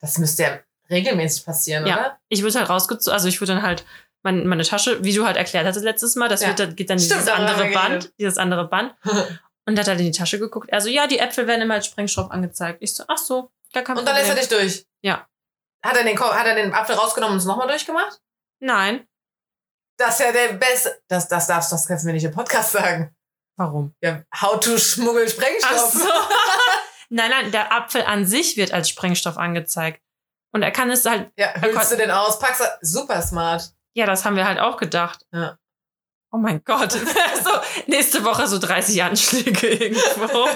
Speaker 2: Das müsste ja regelmäßig passieren,
Speaker 1: Ja.
Speaker 2: oder?
Speaker 1: ich wurde halt rausgezogen, also ich wurde dann halt mein, meine Tasche, wie du halt erklärt hattest letztes Mal, das
Speaker 2: Ja.
Speaker 1: wird, dann- geht dann
Speaker 2: Stimmt,
Speaker 1: dieses andere Band, dieses andere Band. Und hat halt in die Tasche geguckt. Also ja, die Äpfel werden immer als Sprengstoff angezeigt. Ich so, ach so, gar kein
Speaker 2: Und dann lässt er
Speaker 1: Problem.
Speaker 2: dich durch.
Speaker 1: Ja.
Speaker 2: Hat er den, hat er den Apfel rausgenommen und es nochmal durchgemacht?
Speaker 1: Nein.
Speaker 2: Das ist ja der beste. Das, das darfst das kannst du mir nicht im Podcast sagen.
Speaker 1: Warum?
Speaker 2: Ja, how to schmuggeln
Speaker 1: Ach
Speaker 2: Sprengstoff.
Speaker 1: so. nein, nein, der Apfel an sich wird als Sprengstoff angezeigt. Und er kann es halt
Speaker 2: Ja, hüllst du den aus, packst. Super smart.
Speaker 1: Ja, das haben wir halt auch gedacht.
Speaker 2: Ja.
Speaker 1: Oh mein Gott. so, nächste Woche so 30 Anschläge irgendwo.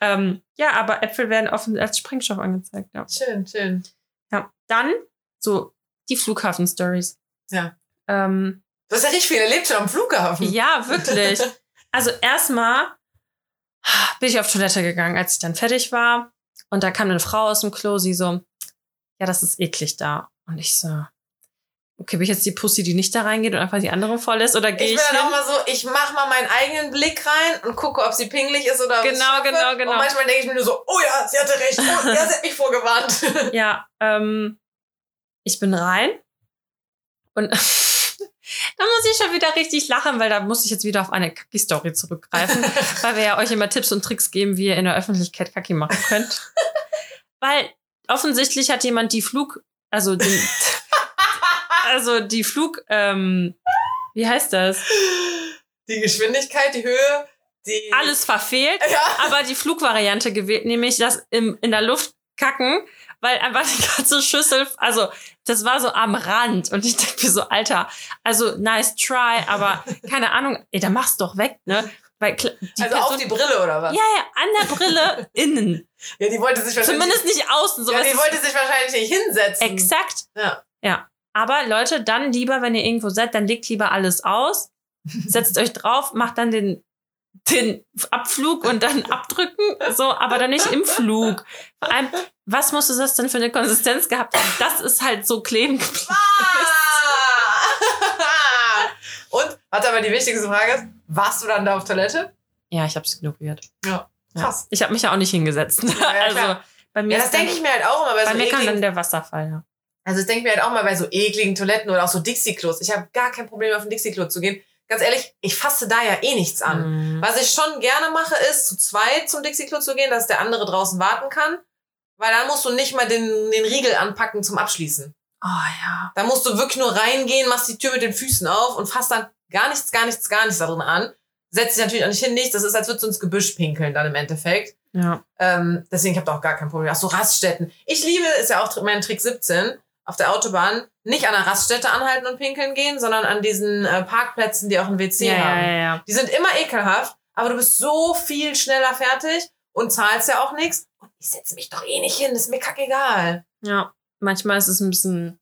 Speaker 1: ähm, ja, aber Äpfel werden offen als Sprengstoff angezeigt. Ja.
Speaker 2: Schön, schön.
Speaker 1: ja. Dann so die Flughafen-Stories.
Speaker 2: Ja.
Speaker 1: Ähm,
Speaker 2: Du hast ja richtig viel erlebt schon am Flughafen.
Speaker 1: ja, wirklich. Also erstmal bin ich auf Toilette gegangen, als ich dann fertig war. Und da kam eine Frau aus dem Klo, sie so, ja, das ist eklig da. Und ich so, okay, bin ich jetzt die Pussy, die nicht da reingeht und einfach die andere voll ist? Oder gehe
Speaker 2: Ich
Speaker 1: ich,
Speaker 2: bin dann auch mal so, ich mach mal meinen eigenen Blick rein und gucke, ob sie pingelig ist oder
Speaker 1: Genau, genau, genau.
Speaker 2: Und manchmal denke ich mir nur so, oh ja, sie hatte recht, oh, ja, sie hat mich vorgewarnt.
Speaker 1: Ja, ähm, ich bin rein und da muss ich schon wieder richtig lachen, weil da muss ich jetzt wieder auf eine Kacki-Story zurückgreifen, weil wir ja euch immer Tipps und Tricks geben, wie ihr in der Öffentlichkeit Kacki machen könnt. weil offensichtlich hat jemand die Flug, also die, also die Flug, ähm, wie heißt das?
Speaker 2: Die Geschwindigkeit, die Höhe, die.
Speaker 1: Alles verfehlt.
Speaker 2: Ja.
Speaker 1: aber die Flugvariante gewählt, nämlich das im, in der Luft kacken, weil einfach die ganze Schüssel, also das war so am Rand und ich denke mir so, Alter, also nice try, aber keine Ahnung, ey, dann mach's doch weg, ne? Weil die
Speaker 2: also
Speaker 1: Person,
Speaker 2: auf die Brille oder was?
Speaker 1: Ja, ja, an der Brille innen.
Speaker 2: Ja, die wollte sich wahrscheinlich.
Speaker 1: Zumindest nicht außen. So
Speaker 2: ja, die wollte sich wahrscheinlich nicht hinsetzen.
Speaker 1: Exakt.
Speaker 2: Ja.
Speaker 1: Ja. Aber Leute, dann lieber, wenn ihr irgendwo seid, dann legt lieber alles aus, setzt euch drauf, macht dann den, den Abflug und dann abdrücken, so, aber dann nicht im Flug. Vor allem, was musste das denn für eine Konsistenz gehabt haben? Das ist halt so kleben geblieben.
Speaker 2: Und, warte, aber die wichtigste Frage ist, warst du dann da auf Toilette?
Speaker 1: Ja, ich hab's ignoriert.
Speaker 2: Ja.
Speaker 1: Ja.
Speaker 2: Krass.
Speaker 1: Ich habe mich ja auch nicht hingesetzt.
Speaker 2: Ja, ja,
Speaker 1: also bei mir
Speaker 2: Ja, das
Speaker 1: dann-
Speaker 2: denke ich mir halt auch immer bei
Speaker 1: bei
Speaker 2: so
Speaker 1: mir kam dann
Speaker 2: ekligen,
Speaker 1: der Wasserfall. Ja.
Speaker 2: also das denke ich mir halt auch mal bei so ekligen Toiletten oder auch so Dixie-Klos. Ich habe gar kein Problem auf ein Dixie-Klo zu gehen. Ganz ehrlich, ich fasse da ja eh nichts an.
Speaker 1: Mhm.
Speaker 2: Was ich schon gerne mache, ist zu zweit zum Dixie-Klo zu gehen, dass der andere draußen warten kann. Weil dann musst du nicht mal den, den Riegel anpacken zum Abschließen.
Speaker 1: Oh ja.
Speaker 2: Da musst du wirklich nur reingehen, machst die Tür mit den Füßen auf und fasst dann gar nichts, gar nichts, gar nichts da drin an. Setzt dich natürlich auch nicht hin, nichts. Das ist, als würdest du ins Gebüsch pinkeln dann im Endeffekt.
Speaker 1: Ja.
Speaker 2: Ähm, deswegen habe ich da auch gar kein Problem. Ach so, Raststätten. Ich liebe, ist ja auch mein Trick 17, auf der Autobahn nicht an einer Raststätte anhalten und pinkeln gehen, sondern an diesen äh, Parkplätzen, die auch ein WC
Speaker 1: Ja,
Speaker 2: haben.
Speaker 1: ja, ja.
Speaker 2: Die sind immer ekelhaft, aber du bist so viel schneller fertig und zahlst ja auch nichts. Und ich setze mich doch eh nicht hin, ist mir kackegal.
Speaker 1: Ja. Manchmal ist es ein bisschen,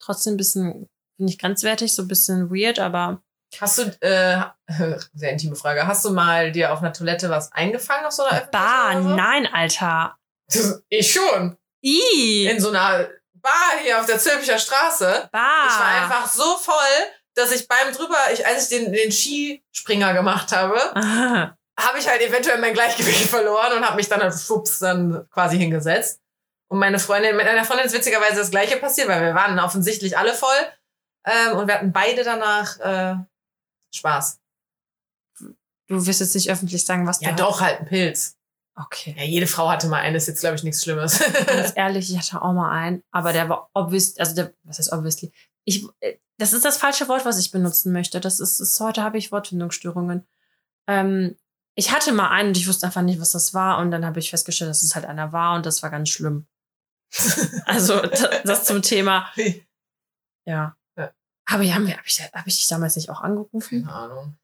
Speaker 1: trotzdem ein bisschen, ich grenzwertig, so ein bisschen weird, aber
Speaker 2: Hast du, äh, sehr intime Frage, hast du mal dir auf einer Toilette was eingefangen auf so einer öffentlichen
Speaker 1: Bah,
Speaker 2: oder so?
Speaker 1: nein, Alter.
Speaker 2: Ich schon.
Speaker 1: I.
Speaker 2: In so einer Bar hier auf der Zülpicher Straße.
Speaker 1: bah.
Speaker 2: Ich war einfach so voll, dass ich beim drüber, ich, als ich den, den Skispringer gemacht habe, habe ich halt eventuell mein Gleichgewicht verloren und habe mich dann als Schwupps dann quasi hingesetzt. Und meine Freundin, mit einer Freundin ist witzigerweise das Gleiche passiert, weil wir waren offensichtlich alle voll. Ähm, und wir hatten beide danach äh, Spaß.
Speaker 1: Du wirst jetzt nicht öffentlich sagen, was
Speaker 2: Ja,
Speaker 1: du
Speaker 2: doch, halt ein Pilz.
Speaker 1: Okay.
Speaker 2: Ja, jede Frau hatte mal einen, ist jetzt, glaube ich, nichts Schlimmes.
Speaker 1: Ganz ehrlich, ich hatte auch mal einen, aber der war obvious, also der, was heißt obviously? Ich, äh, das ist das falsche Wort, was ich benutzen möchte. Das ist, ist heute habe ich Wortfindungsstörungen. Ähm, ich hatte mal einen und ich wusste einfach nicht, was das war. Und dann habe ich festgestellt, dass es halt einer war und das war ganz schlimm. Also das, das zum Thema. Ja.
Speaker 2: Ja.
Speaker 1: Aber ja, habe ich, hab ich dich damals nicht auch angerufen?
Speaker 2: Keine Ahnung.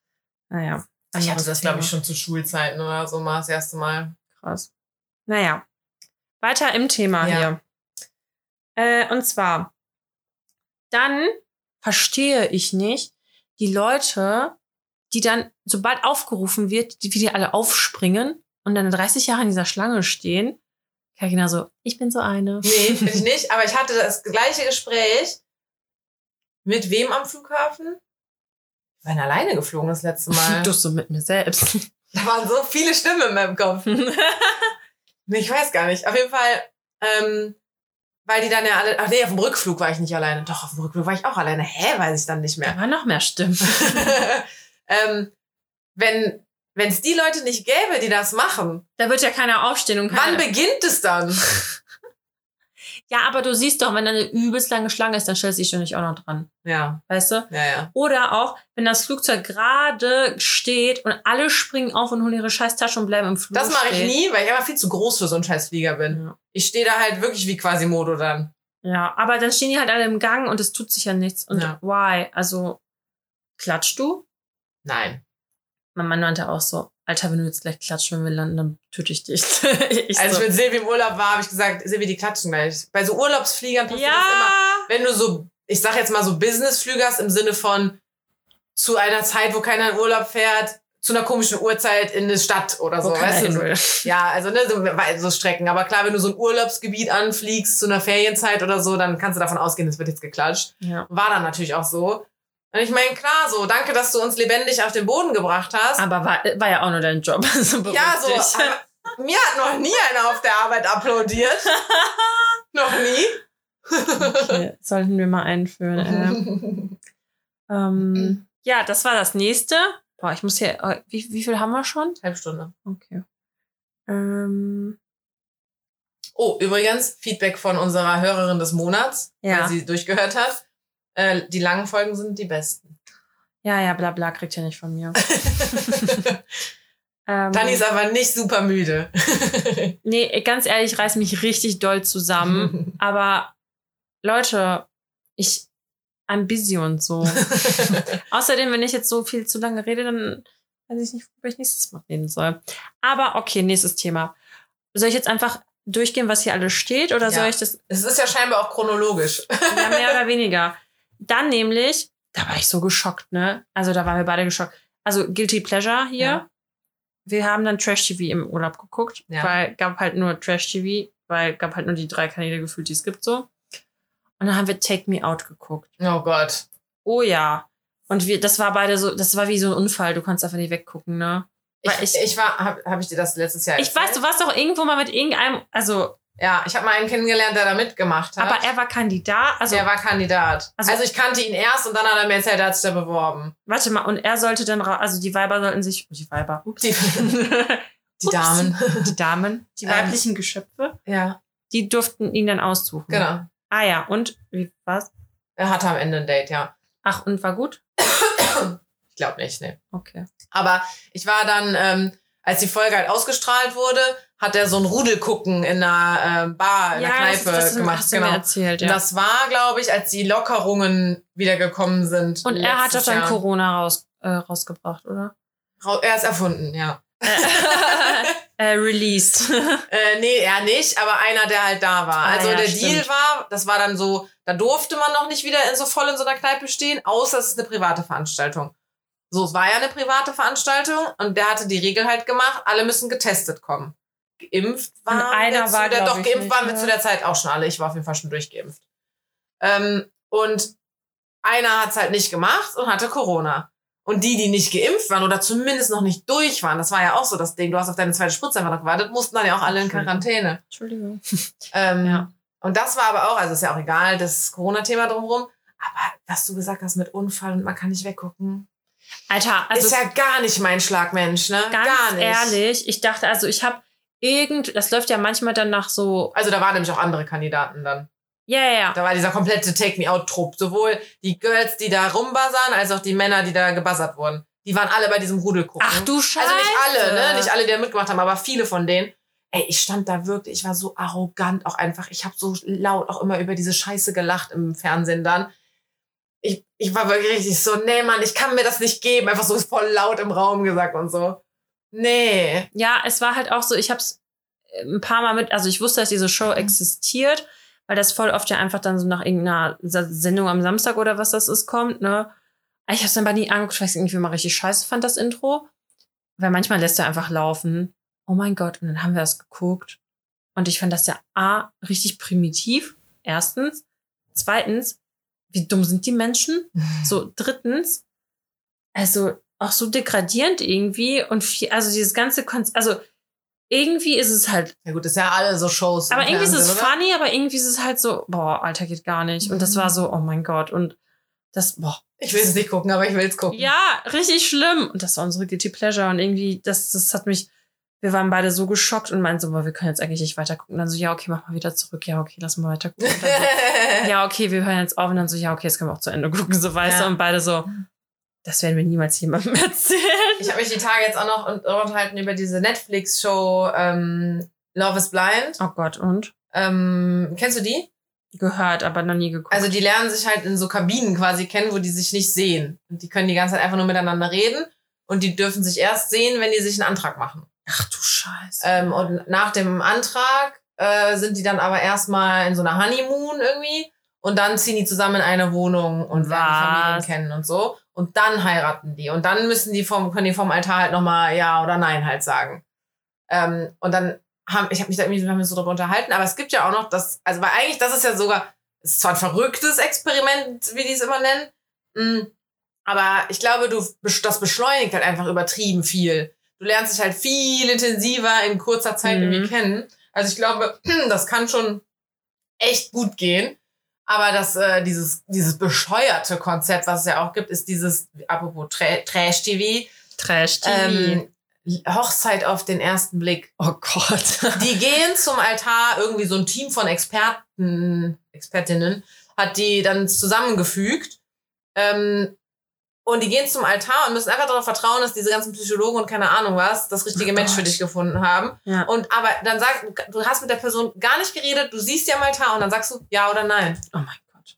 Speaker 1: Naja.
Speaker 2: Ich hatte das, glaube ich, schon zu Schulzeiten oder so mal das erste Mal.
Speaker 1: Krass. Naja. Weiter im Thema
Speaker 2: Ja.
Speaker 1: hier. Äh, und zwar, dann verstehe ich nicht die Leute, die dann, sobald aufgerufen wird, die, wie die alle aufspringen und dann 30 Jahre in dieser Schlange stehen. Carina so, ich bin so eine.
Speaker 2: Nee, bin ich nicht. Aber ich hatte das gleiche Gespräch mit wem am Flughafen? Ich bin alleine geflogen das letzte Mal.
Speaker 1: Du so mit mir selbst.
Speaker 2: Da waren so viele Stimmen in meinem Kopf. Ich weiß gar nicht. Auf jeden Fall, ähm, weil die dann ja alle. Ach nee, auf dem Rückflug war ich nicht alleine. Doch, auf dem Rückflug war ich auch alleine. Hä, weiß ich dann nicht
Speaker 1: da
Speaker 2: mehr.
Speaker 1: waren noch mehr Stimmen.
Speaker 2: ähm, wenn wenn es die Leute nicht gäbe, die das machen,
Speaker 1: Da wird ja keiner aufstehen und
Speaker 2: wann
Speaker 1: keiner.
Speaker 2: beginnt es dann?
Speaker 1: Ja, aber du siehst doch, wenn da eine übelst lange Schlange ist, dann stellst du dich doch nicht auch noch dran.
Speaker 2: Ja,
Speaker 1: Weißt du?
Speaker 2: ja, ja.
Speaker 1: Oder auch, wenn das Flugzeug gerade steht und alle springen auf und holen ihre scheiß Tasche und bleiben im Flug
Speaker 2: Das mache ich nie, weil ich einfach viel zu groß für so einen scheiß Flieger bin.
Speaker 1: Ja.
Speaker 2: Ich stehe da halt wirklich wie Quasimodo dann.
Speaker 1: ja, aber dann stehen die halt alle im Gang und es tut sich ja nichts. Und
Speaker 2: Ja.
Speaker 1: why? Also, klatschst du?
Speaker 2: Nein.
Speaker 1: Mein Mann meinte auch so, Alter, wenn du jetzt gleich klatscht, wenn wir landen, dann töte ich dich. ich
Speaker 2: Als
Speaker 1: so,
Speaker 2: mit Silvi im Urlaub war, habe ich gesagt, Silvi, die klatschen gleich. Bei so Urlaubsfliegern passiert das immer.
Speaker 1: ja,
Speaker 2: Wenn du so, ich sag jetzt mal so Businessflüger hast, im Sinne von zu einer Zeit, wo keiner in Urlaub fährt, zu einer komischen Uhrzeit in eine Stadt oder so, weißt du? Ja, also ne, so, so Strecken. Aber klar, wenn du so ein Urlaubsgebiet anfliegst zu einer Ferienzeit oder so, dann kannst du davon ausgehen, es wird jetzt geklatscht.
Speaker 1: Ja.
Speaker 2: War dann natürlich auch so. Und ich meine, klar, so, danke, dass du uns lebendig auf den Boden gebracht hast.
Speaker 1: Aber war, war ja auch nur dein Job. Also
Speaker 2: ja, so, mir hat noch nie einer auf der Arbeit applaudiert. noch nie.
Speaker 1: okay, sollten wir mal einführen. Äh. ähm, ja, das war das nächste. Boah, ich muss hier. äh, Wie, wie viel haben wir schon?
Speaker 2: Halbstunde.
Speaker 1: Okay. Ähm,
Speaker 2: Oh, übrigens, Feedback von unserer Hörerin des Monats,
Speaker 1: Ja.
Speaker 2: weil sie durchgehört hat. Äh, die langen Folgen sind die besten.
Speaker 1: ja, ja, bla bla, kriegt ihr nicht von mir. Ähm,
Speaker 2: Tani ist aber nicht super müde.
Speaker 1: nee, ganz ehrlich, ich reiß mich richtig doll zusammen. Aber Leute, ich I'm busy und so. Außerdem, wenn ich jetzt so viel zu lange rede, dann weiß ich nicht, worüber ich nächstes Mal reden soll. Aber okay, nächstes Thema. Soll ich jetzt einfach durchgehen, was hier alles steht, oder
Speaker 2: Ja.
Speaker 1: soll ich das
Speaker 2: Es ist ja scheinbar auch chronologisch.
Speaker 1: ja, mehr oder weniger? Dann nämlich, da war ich so geschockt, ne? Also da waren wir beide geschockt. Also Guilty Pleasure hier.
Speaker 2: Ja.
Speaker 1: Wir haben dann Trash TV im Urlaub geguckt,
Speaker 2: Ja.
Speaker 1: weil gab halt nur Trash TV, weil gab halt nur die drei Kanäle gefühlt, die es gibt so. Und dann haben wir Take Me Out geguckt.
Speaker 2: Oh Gott.
Speaker 1: Oh ja. Und wir, das war beide so, das war wie so ein Unfall. Du konntest einfach nicht weggucken, ne?
Speaker 2: Ich,
Speaker 1: Weil
Speaker 2: ich,
Speaker 1: ich-
Speaker 2: war, habe hab ich dir das letztes Jahr
Speaker 1: Ich weiß, du warst doch irgendwo mal mit irgendeinem, also,
Speaker 2: Ja, ich habe mal einen kennengelernt, der da mitgemacht hat.
Speaker 1: aber er war Kandidat. Also,
Speaker 2: er war Kandidat.
Speaker 1: Also-
Speaker 2: Also, ich kannte ihn erst und dann hat er mir erzählt, er hat sich da beworben.
Speaker 1: warte mal, und er sollte dann, ra- also die Weiber sollten sich, die Weiber, ups.
Speaker 2: Die, die. Damen.
Speaker 1: die Damen, die
Speaker 2: Ähm.
Speaker 1: weiblichen Geschöpfe,
Speaker 2: Ja,
Speaker 1: die durften ihn dann aussuchen.
Speaker 2: genau.
Speaker 1: Ah ja, und wie war's?
Speaker 2: Er hatte am Ende ein Date, ja.
Speaker 1: Ach, und war gut?
Speaker 2: Ich glaube nicht, ne.
Speaker 1: Okay.
Speaker 2: Aber ich war dann, ähm, als die Folge halt ausgestrahlt wurde, hat er so ein Rudelgucken in einer äh, Bar, in der Kneipe
Speaker 1: das, das
Speaker 2: gemacht.
Speaker 1: hast
Speaker 2: Genau.
Speaker 1: erzählt,
Speaker 2: Und
Speaker 1: ja.
Speaker 2: das war, glaube ich, als die Lockerungen wieder gekommen sind.
Speaker 1: Und er hat doch dann
Speaker 2: Jahr.
Speaker 1: Corona raus, äh, rausgebracht, oder?
Speaker 2: Er ist erfunden, ja.
Speaker 1: äh, released.
Speaker 2: Äh, nee, er nicht, aber einer, der halt da war.
Speaker 1: Ah,
Speaker 2: also
Speaker 1: ja,
Speaker 2: der
Speaker 1: stimmt.
Speaker 2: Deal war, das war dann so, da durfte man noch nicht wieder in so voll in so einer Kneipe stehen, außer es ist eine private Veranstaltung. So, es war ja eine private Veranstaltung und der hatte die Regel halt gemacht, alle müssen getestet kommen. Geimpft waren
Speaker 1: Und einer war,
Speaker 2: der, doch, geimpft
Speaker 1: nicht,
Speaker 2: waren wir
Speaker 1: ne?
Speaker 2: zu der Zeit auch schon alle. Ich war auf jeden Fall schon durchgeimpft. Ähm, und einer hat es halt nicht gemacht und hatte Corona. Und die, die nicht geimpft waren oder zumindest noch nicht durch waren, das war ja auch so das Ding, du hast auf deine zweite Spritze einfach noch gewartet, mussten dann ja auch alle in Quarantäne.
Speaker 1: Entschuldigung.
Speaker 2: Ähm,
Speaker 1: Ja.
Speaker 2: Und das war aber auch, also ist ja auch egal, das Corona-Thema drumherum. Aber was du gesagt hast mit Unfall und man kann nicht weggucken,
Speaker 1: Alter, also
Speaker 2: ist ja gar nicht mein Schlagmensch, ne?
Speaker 1: ganz
Speaker 2: gar nicht.
Speaker 1: ehrlich, ich dachte, also ich habe irgend, das läuft ja manchmal dann nach so,
Speaker 2: Also da waren nämlich auch andere Kandidaten dann.
Speaker 1: ja, ja, ja.
Speaker 2: Da war dieser komplette Take-Me-Out-Trupp. Sowohl die Girls, die da rumbuzzern, als auch die Männer, die da gebuzzert wurden. Die waren alle bei diesem Rudel gucken.
Speaker 1: Ach du Scheiße.
Speaker 2: Also nicht alle, ne? Nicht alle, die da mitgemacht haben, aber viele von denen. Ey, ich stand da wirklich, ich war so arrogant auch einfach. Ich habe so laut auch immer über diese Scheiße gelacht im Fernsehen dann. Ich, ich war wirklich richtig so, nee, Mann, ich kann mir das nicht geben. Einfach so voll laut im Raum gesagt und so. Nee.
Speaker 1: Ja, es war halt auch so, ich habe es ein paar Mal mit, also ich wusste, dass diese Show existiert, weil das voll oft ja einfach dann so nach irgendeiner Sendung am Samstag oder was das ist, kommt, ne? Ich habe es aber nie angeguckt, weil ich es irgendwie mal richtig scheiße fand, das Intro. Weil manchmal lässt er einfach laufen. Oh mein Gott, und dann haben wir das geguckt. Und ich fand das ja A, richtig primitiv, erstens. Zweitens, wie dumm sind die Menschen? So, drittens, also auch so degradierend irgendwie und viel, also dieses ganze Konzept, also irgendwie ist es halt,
Speaker 2: Ja gut, das ist ja alle so Shows.
Speaker 1: aber irgendwie ist es
Speaker 2: Fernsehen, oder?
Speaker 1: funny, aber irgendwie ist es halt so, boah, Alter, geht gar nicht. Und das war so, oh mein Gott, und das, boah,
Speaker 2: Ich will es nicht gucken, aber ich will es gucken.
Speaker 1: ja, richtig schlimm. Und das war unsere Guilty Pleasure und irgendwie, das, das hat mich, wir waren beide so geschockt und meinten so, boah, wir können jetzt eigentlich nicht weiter gucken. Und dann so, ja, okay, mach mal wieder zurück. Ja, okay, lass mal weiter gucken. So, ja, okay, wir hören jetzt auf und dann so, ja, okay, jetzt können wir auch zu Ende gucken, so weißt
Speaker 2: Ja.
Speaker 1: du, und beide so, das werden wir niemals jemandem erzählen.
Speaker 2: Ich habe mich die Tage jetzt auch noch un- unterhalten über diese Netflix-Show ähm, Love is Blind.
Speaker 1: Oh Gott, und?
Speaker 2: Ähm, kennst du die?
Speaker 1: Gehört, aber noch nie geguckt.
Speaker 2: Also die lernen sich halt in so Kabinen quasi kennen, wo die sich nicht sehen. Und die können die ganze Zeit einfach nur miteinander reden. Und die dürfen sich erst sehen, wenn die sich einen Antrag machen.
Speaker 1: Ach du Scheiße.
Speaker 2: Ähm, und nach dem Antrag äh, sind die dann aber erstmal in so einer Honeymoon irgendwie. Und dann ziehen die zusammen in eine Wohnung und lernen Familien kennen und so. Und dann heiraten die. Und dann müssen die vom, können die vom Altar halt nochmal Ja oder Nein halt sagen. Ähm, und dann haben, ich habe mich da irgendwie haben so drüber unterhalten, aber es gibt ja auch noch das, also weil eigentlich, das ist ja sogar, es ist zwar ein verrücktes Experiment, wie die es immer nennen, mm, aber ich glaube, du, das beschleunigt halt einfach übertrieben viel. Du lernst dich halt viel intensiver in kurzer Zeit
Speaker 1: Mhm.
Speaker 2: irgendwie kennen. Also ich glaube, das kann schon echt gut gehen. Aber das, äh, dieses, dieses bescheuerte Konzept, was es ja auch gibt, ist dieses, apropos Tra Trash-TV,
Speaker 1: Trash-TV.
Speaker 2: ähm, Hochzeit auf den ersten Blick.
Speaker 1: oh Gott.
Speaker 2: Die gehen zum Altar, irgendwie so ein Team von Experten, Expertinnen, hat die dann zusammengefügt. Ähm, und die gehen zum Altar und müssen einfach darauf vertrauen, dass diese ganzen Psychologen und keine Ahnung was das richtige
Speaker 1: Oh
Speaker 2: Mensch für dich gefunden haben.
Speaker 1: Ja.
Speaker 2: Und aber dann sag, du hast mit der Person gar nicht geredet, du siehst sie am Altar und dann sagst du ja oder nein.
Speaker 1: Oh mein Gott.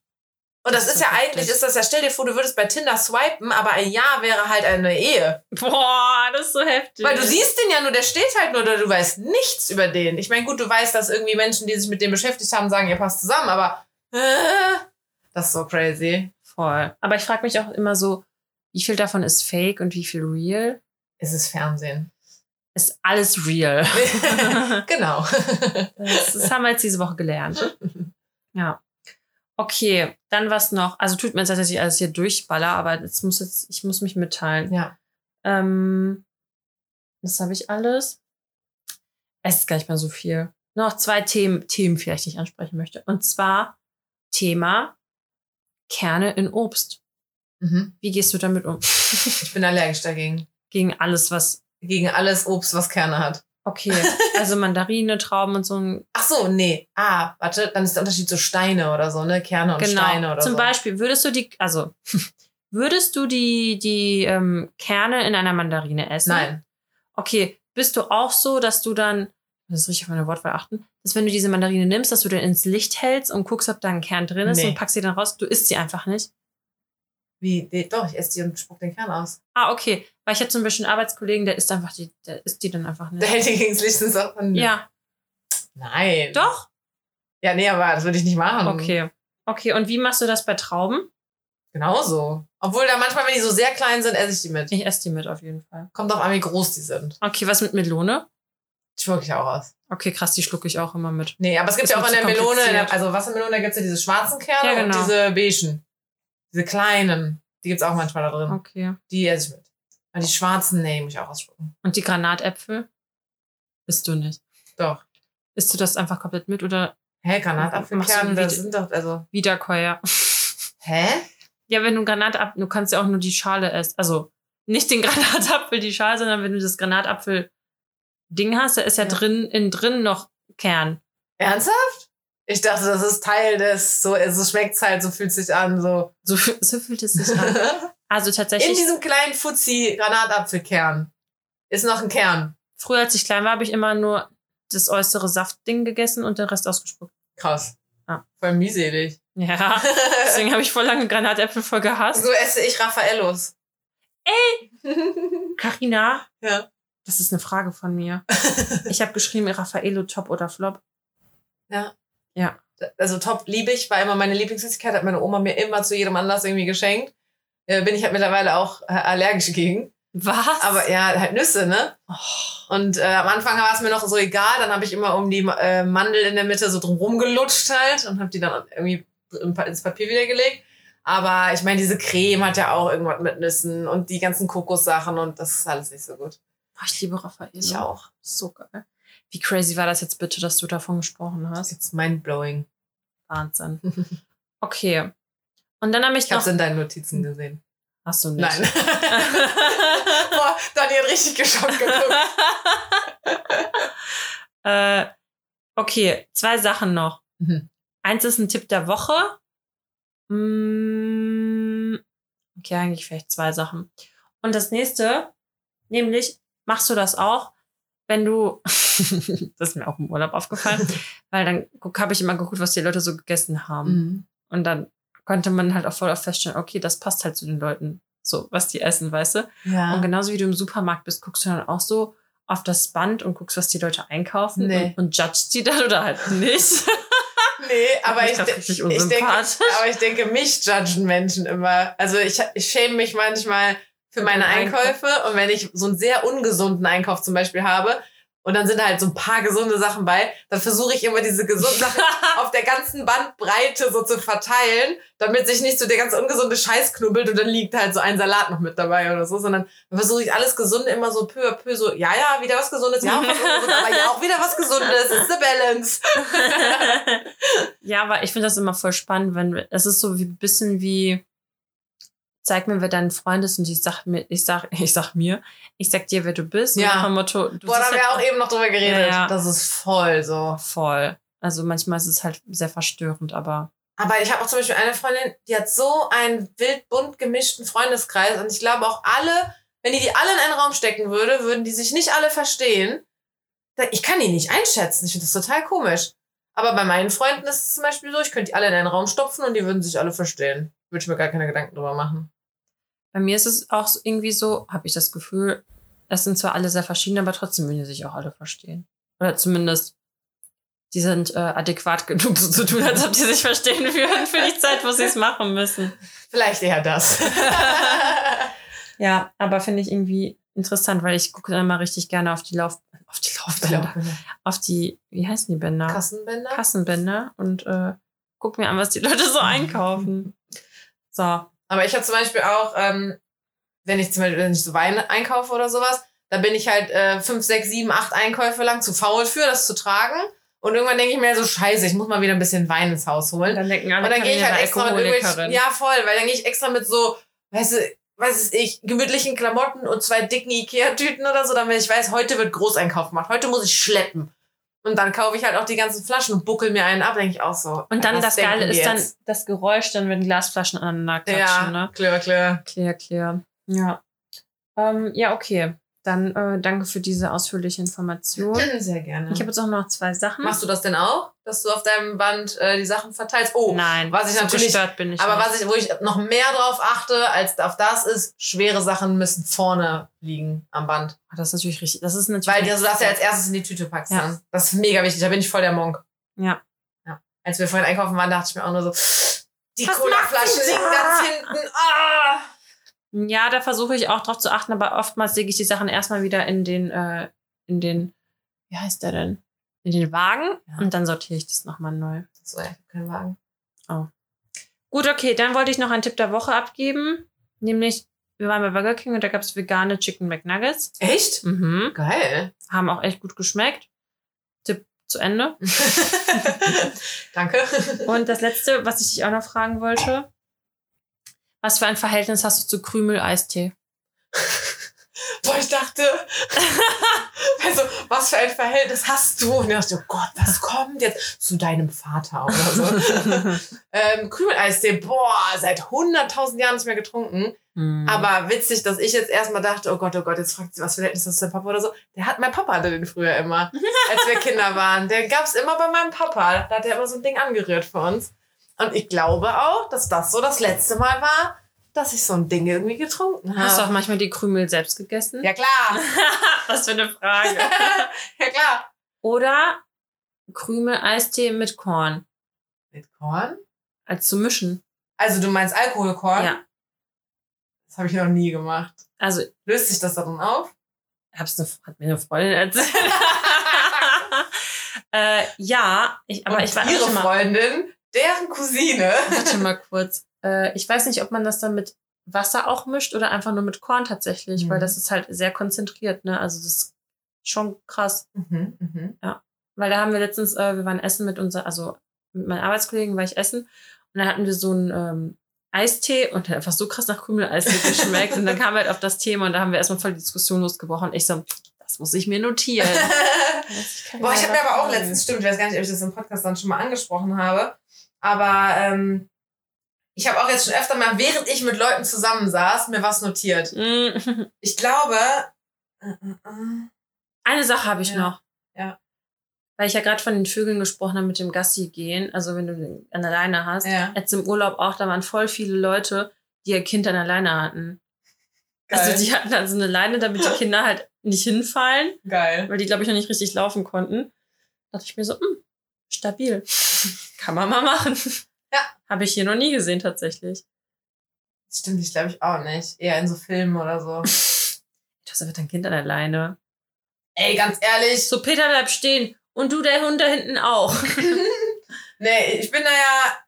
Speaker 2: Und das,
Speaker 1: Das
Speaker 2: ist
Speaker 1: ist
Speaker 2: ja
Speaker 1: heftig.
Speaker 2: eigentlich, ist das ja, stell dir vor, du würdest bei Tinder swipen, aber ein Ja wäre halt eine Ehe.
Speaker 1: Boah, das ist so heftig.
Speaker 2: Weil du siehst den ja nur, der steht halt nur, oder du weißt nichts über den. Ich meine, gut, du weißt, dass irgendwie Menschen, die sich mit dem beschäftigt haben, sagen, ihr passt zusammen, aber äh, das ist so crazy.
Speaker 1: Voll. Aber ich frage mich auch immer so, wie viel davon ist fake und wie viel real?
Speaker 2: Es ist Fernsehen.
Speaker 1: Ist alles real.
Speaker 2: genau.
Speaker 1: Das, das haben wir jetzt diese Woche gelernt. Ja. Okay, dann was noch. Also tut mir leid, dass ich alles hier durchballer, aber jetzt muss jetzt, ich muss mich mitteilen.
Speaker 2: ja.
Speaker 1: Ähm, das habe ich alles. Es ist gar nicht mehr so viel. Noch zwei Themen, Themen vielleicht, die ich ansprechen möchte. Und zwar Thema Kerne in Obst.
Speaker 2: Mhm.
Speaker 1: Wie gehst du damit um?
Speaker 2: Ich bin allergisch dagegen.
Speaker 1: Gegen alles, was.
Speaker 2: Gegen alles Obst, was Kerne hat.
Speaker 1: Okay, also Mandarine, Trauben und so ein.
Speaker 2: Ach so, nee. Ah, warte, dann ist der Unterschied so Steine oder so, ne? Kerne und Steine
Speaker 1: Genau.
Speaker 2: oder
Speaker 1: Zum
Speaker 2: so.
Speaker 1: Beispiel, würdest du die, also, würdest du die, die ähm, Kerne in einer Mandarine essen?
Speaker 2: Nein.
Speaker 1: Okay, bist du auch so, dass du dann, das ist richtig auf meine Wortwahl achten, dass wenn du diese Mandarine nimmst, dass du dann ins Licht hältst und guckst, ob da ein Kern drin ist
Speaker 2: Nee.
Speaker 1: und packst sie dann raus, du isst sie einfach nicht?
Speaker 2: Wie? Nee, doch, ich esse die und spuck den Kern aus.
Speaker 1: Ah, okay. Weil ich habe zum Beispiel einen Arbeitskollegen, der isst einfach die, der isst die dann einfach
Speaker 2: Der
Speaker 1: nicht.
Speaker 2: hält die gegen das Licht und sagt dann,
Speaker 1: Ja,
Speaker 2: Nein.
Speaker 1: doch?
Speaker 2: Ja, nee, aber das würde ich nicht machen.
Speaker 1: Okay. Okay, und wie machst du das bei Trauben?
Speaker 2: Genauso. Obwohl da manchmal, wenn die so sehr klein sind, esse ich die mit.
Speaker 1: Ich esse die mit auf jeden Fall.
Speaker 2: Kommt drauf an, wie groß die sind.
Speaker 1: Okay, was mit Melone?
Speaker 2: Schmuck ich auch aus.
Speaker 1: Okay, krass, die schlucke ich auch immer mit.
Speaker 2: Nee, aber es gibt ja auch in der Melone, der, also Wassermelone, da gibt es ja diese schwarzen Kerne
Speaker 1: Ja, genau.
Speaker 2: und diese beigen. Diese kleinen. Die gibt es auch manchmal da drin.
Speaker 1: Okay.
Speaker 2: Die esse ich mit. Und die schwarzen, muss ich auch ausspucken.
Speaker 1: Und die Granatäpfel? Isst du nicht.
Speaker 2: Doch.
Speaker 1: Isst du das einfach komplett mit oder
Speaker 2: Hä, Granatapfelkerne, das sind doch, also.
Speaker 1: Wiederkäuer?
Speaker 2: Hä?
Speaker 1: Ja, wenn du Granatapfel, du kannst ja auch nur die Schale essen. Also nicht den Granatapfel, die Schale, sondern wenn du das Granatapfel-Ding hast, da ist ja,
Speaker 2: Ja.
Speaker 1: drin, innen drin noch Kern.
Speaker 2: Ernsthaft? Ich dachte, das ist Teil des, so, so schmeckt's halt, so fühlt sich an, so.
Speaker 1: So, so fühlt es sich an. Also
Speaker 2: In
Speaker 1: tatsächlich,
Speaker 2: diesem kleinen Fuzzi Granatapfelkern ist noch ein Kern.
Speaker 1: früher als ich klein war, habe ich immer nur das äußere Saftding gegessen und den Rest ausgespuckt.
Speaker 2: Krass.
Speaker 1: Ja.
Speaker 2: Voll mühselig.
Speaker 1: Ja, deswegen habe ich voll lange Granatäpfel voll gehasst.
Speaker 2: so esse ich Raffaellos. Ey!
Speaker 1: Carina,
Speaker 2: ja.
Speaker 1: das ist eine Frage von mir. Ich habe geschrieben, Raffaello Top oder Flop.
Speaker 2: Also top liebe ich, war immer meine Lieblingssüßigkeit, hat meine Oma mir immer zu jedem Anlass irgendwie geschenkt. Äh, bin ich halt mittlerweile auch äh, allergisch gegen.
Speaker 1: Was?
Speaker 2: Aber ja, halt Nüsse, ne?
Speaker 1: Oh,
Speaker 2: Und äh, am Anfang war es mir noch so egal, dann habe ich immer um die äh, Mandel in der Mitte so drum gelutscht halt und habe die dann irgendwie ins Papier wiedergelegt. Aber ich meine, diese Creme hat ja auch irgendwas mit Nüssen und die ganzen Kokossachen und das ist alles nicht so gut.
Speaker 1: oh, ich liebe Raffaello.
Speaker 2: Ich auch.
Speaker 1: So geil. Wie crazy war das jetzt bitte, dass du davon gesprochen hast?
Speaker 2: It's mindblowing.
Speaker 1: Wahnsinn. Okay. Und dann habe ich
Speaker 2: Ich habe
Speaker 1: noch.
Speaker 2: es in deinen Notizen gesehen.
Speaker 1: Hast du nicht?
Speaker 2: Nein. Boah, Dani hat richtig geschockt geguckt.
Speaker 1: äh, okay, zwei Sachen noch.
Speaker 2: Mhm.
Speaker 1: Eins ist ein Tipp der Woche. Mm, Okay, eigentlich vielleicht zwei Sachen. Und das nächste, nämlich, machst du das auch, wenn du, das ist mir auch im Urlaub aufgefallen, weil dann habe ich immer geguckt, was die Leute so gegessen haben.
Speaker 2: Mhm.
Speaker 1: Und dann konnte man halt auch voll auf feststellen, okay, das passt halt zu den Leuten, so, was die essen, weißt du?
Speaker 2: Ja.
Speaker 1: Und genauso wie du im Supermarkt bist, guckst du dann auch so auf das Band und guckst, was die Leute einkaufen
Speaker 2: Nee.
Speaker 1: und, und judgst die dann oder halt nicht.
Speaker 2: Nee, aber ich,
Speaker 1: richtig
Speaker 2: ich, denke, aber ich denke, mich judgen Menschen immer. Also ich, ich schäme mich manchmal für meine. Einkäufe und wenn ich so einen sehr ungesunden Einkauf zum Beispiel habe und dann sind halt so ein paar gesunde Sachen bei, dann versuche ich immer diese gesunden Sachen auf der ganzen Bandbreite so zu verteilen, damit sich nicht so der ganz ungesunde Scheiß knubbelt und dann liegt halt so ein Salat noch mit dabei oder so, sondern dann versuche ich alles Gesunde immer so peu à peu so, ja, ja, wieder was Gesundes, ja, was Ungesundes, aber ja, auch wieder was Gesundes, it's the balance.
Speaker 1: ja, aber ich finde das immer voll spannend, wenn es ist so wie ein bisschen wie zeig mir, wer dein Freund ist und ich sag mir, ich sag, ich sag mir, ich sag dir, wer du bist.
Speaker 2: Ja.
Speaker 1: Und Motto, du
Speaker 2: Boah, da haben wir
Speaker 1: halt
Speaker 2: auch eben noch drüber geredet.
Speaker 1: Ja.
Speaker 2: Das ist voll so.
Speaker 1: voll. Also manchmal ist es halt sehr verstörend, aber
Speaker 2: Aber ich habe auch zum Beispiel eine Freundin, die hat so einen wild bunt gemischten Freundeskreis und ich glaube auch alle, wenn die die alle in einen Raum stecken würde, würden die sich nicht alle verstehen. Ich kann die nicht einschätzen. Ich finde das total komisch. Aber bei meinen Freunden ist es zum Beispiel so, ich könnte die alle in einen Raum stopfen und die würden sich alle verstehen. Würde ich mir gar keine Gedanken drüber machen.
Speaker 1: Bei mir ist es auch irgendwie so, habe ich das Gefühl, es sind zwar alle sehr verschieden, aber trotzdem würden die sich auch alle verstehen. Oder zumindest, die sind äh, adäquat genug, so zu tun, als ob die sich verstehen würden für die Zeit, wo sie es machen müssen.
Speaker 2: Vielleicht eher das.
Speaker 1: Ja, aber finde ich irgendwie interessant, weil ich gucke dann mal richtig gerne auf die Lauf auf die Laufbänder, auf die, wie heißen die Bänder?
Speaker 2: Kassenbänder?
Speaker 1: Kassenbänder und äh, guck mir an, was die Leute so einkaufen. So.
Speaker 2: Aber ich habe zum Beispiel auch, ähm, wenn ich zum Beispiel wenn ich so Wein einkaufe oder sowas, da bin ich halt äh, fünf, sechs, sieben, acht Einkäufe lang zu faul für, das zu tragen. Und irgendwann denke ich mir so, scheiße, ich muss mal wieder ein bisschen Wein ins Haus holen.
Speaker 1: Und dann denken alle,
Speaker 2: Und dann gehe ich halt extra mit irgendwelchen, ja voll, weil dann gehe ich extra mit so, weißt du, was ist ich, gemütlichen Klamotten und zwei dicken Ikea-Tüten oder so, damit ich weiß, heute wird Großeinkauf gemacht, heute muss ich schleppen. Und dann kaufe ich halt auch die ganzen Flaschen und buckel mir einen ab, denke ich auch so.
Speaker 1: Und dann das Geile ist dann das Geräusch, dann wenn Glasflaschen aneinander
Speaker 2: ja,
Speaker 1: klatschen, ne?
Speaker 2: klar, klar.
Speaker 1: Clear, clear. Ja. Ähm, ja, okay. Dann äh, danke für diese ausführliche Information.
Speaker 2: Sehr gerne.
Speaker 1: Ich habe jetzt auch noch zwei Sachen.
Speaker 2: Machst du das denn auch, dass du auf deinem Band äh, die Sachen verteilst? Oh,
Speaker 1: Nein,
Speaker 2: was ich natürlich-
Speaker 1: bin ich
Speaker 2: aber
Speaker 1: nicht.
Speaker 2: was ich, wo ich noch mehr drauf achte als auf das ist, schwere Sachen müssen vorne liegen am Band.
Speaker 1: Ah, Das ist natürlich richtig. Das ist natürlich.
Speaker 2: Weil du das ja als erstes in die Tüte packst
Speaker 1: Ja.
Speaker 2: dann. Das ist mega wichtig, da bin ich voll der Monk.
Speaker 1: Ja.
Speaker 2: Als wir vorhin einkaufen waren, dachte ich mir auch nur so, die liegen
Speaker 1: da?
Speaker 2: ganz hinten. Ah!
Speaker 1: Ja, da versuche ich auch drauf zu achten, aber oftmals lege ich die Sachen erstmal wieder in den, äh, in den, wie heißt der denn? In den Wagen
Speaker 2: Ja.
Speaker 1: und dann sortiere ich das nochmal neu.
Speaker 2: So, ich hab keinen Wagen.
Speaker 1: Gut, okay, dann wollte ich noch einen Tipp der Woche abgeben. Nämlich, wir waren bei Burger King und da gab es vegane Chicken McNuggets.
Speaker 2: Echt?
Speaker 1: Mhm.
Speaker 2: Geil.
Speaker 1: Haben auch echt gut geschmeckt. Tipp zu Ende.
Speaker 2: Danke.
Speaker 1: Und das letzte, was ich dich auch noch fragen wollte. Was für ein Verhältnis hast du zu Krümel-Eistee?
Speaker 2: Boah, ich dachte, also, was für ein Verhältnis hast du? Und ich dachte, oh Gott, was kommt jetzt zu deinem Vater oder so? ähm, Krümeleistee, boah, seit 100.000 Jahren nicht mehr getrunken.
Speaker 1: Hm.
Speaker 2: Aber witzig, dass ich jetzt erstmal dachte, oh Gott, oh Gott, jetzt fragt sie, was für ein Verhältnis hast du zu deinem Papa oder so. Der hat, mein Papa hatte den früher immer, als wir Kinder waren. Der gab's immer bei meinem Papa. Da hat er immer so ein Ding angerührt für uns. Und ich glaube auch, dass das so das letzte Mal war, dass ich so ein Ding irgendwie getrunken habe.
Speaker 1: Hast du auch manchmal die Krümel selbst gegessen?
Speaker 2: Ja, klar.
Speaker 1: Was für eine Frage.
Speaker 2: ja, klar.
Speaker 1: Oder Krümel-Eistee mit Korn.
Speaker 2: Mit Korn?
Speaker 1: Als zu mischen.
Speaker 2: Also du meinst Alkoholkorn?
Speaker 1: Ja.
Speaker 2: Das habe ich noch nie gemacht.
Speaker 1: Also,
Speaker 2: Löst sich das darin auf?
Speaker 1: hab's eine, hat mir eine Freundin erzählt. äh, ja, ich, aber
Speaker 2: Und
Speaker 1: ich war
Speaker 2: ihre
Speaker 1: warte mal,
Speaker 2: Freundin, deren Cousine.
Speaker 1: warte mal kurz. Äh, ich weiß nicht, ob man das dann mit Wasser auch mischt oder einfach nur mit Korn tatsächlich,
Speaker 2: Mhm.
Speaker 1: weil das ist halt sehr konzentriert, ne? Also das ist schon krass.
Speaker 2: Mhm, mhm.
Speaker 1: Weil da haben wir letztens, äh, wir waren essen mit unser, also mit meinen Arbeitskollegen war ich essen und da hatten wir so einen ähm, Eistee und der hat einfach so krass nach Krümel-Eistee geschmeckt und dann kam halt auf das Thema und da haben wir erstmal voll die Diskussion losgebrochen. Ich so, das muss ich mir notieren.
Speaker 2: Boah, ich habe mir aber auch letztens, stimmt, ich weiß gar nicht, ob ich das im Podcast dann schon mal angesprochen habe, aber ähm, ich habe auch jetzt schon öfter mal, während ich mit Leuten zusammensaß, mir was notiert.
Speaker 1: Mm,
Speaker 2: Ich glaube, äh, äh, äh,
Speaker 1: Eine Sache habe ich
Speaker 2: Ja.
Speaker 1: noch.
Speaker 2: Ja.
Speaker 1: Weil ich ja gerade von den Vögeln gesprochen habe mit dem Gassi gehen, also wenn du den an der Leine hast.
Speaker 2: Ja.
Speaker 1: Jetzt im Urlaub auch, da waren voll viele Leute, die ihr Kind an der Leine hatten.
Speaker 2: Geil.
Speaker 1: Also die hatten dann so eine Leine, damit die Kinder halt nicht hinfallen.
Speaker 2: geil.
Speaker 1: weil die, glaube ich, noch nicht richtig laufen konnten. Da dachte ich mir so, hm, stabil. Kann man mal machen.
Speaker 2: Ja.
Speaker 1: Habe ich hier noch nie gesehen, tatsächlich.
Speaker 2: Stimmt, ich glaube ich auch nicht. Eher in so Filmen oder so.
Speaker 1: Das wird dein Kind an der Leine.
Speaker 2: Ey, ganz ehrlich,
Speaker 1: So, Peter, bleib stehen. Und du, der Hund da hinten auch.
Speaker 2: nee, ich bin da ja,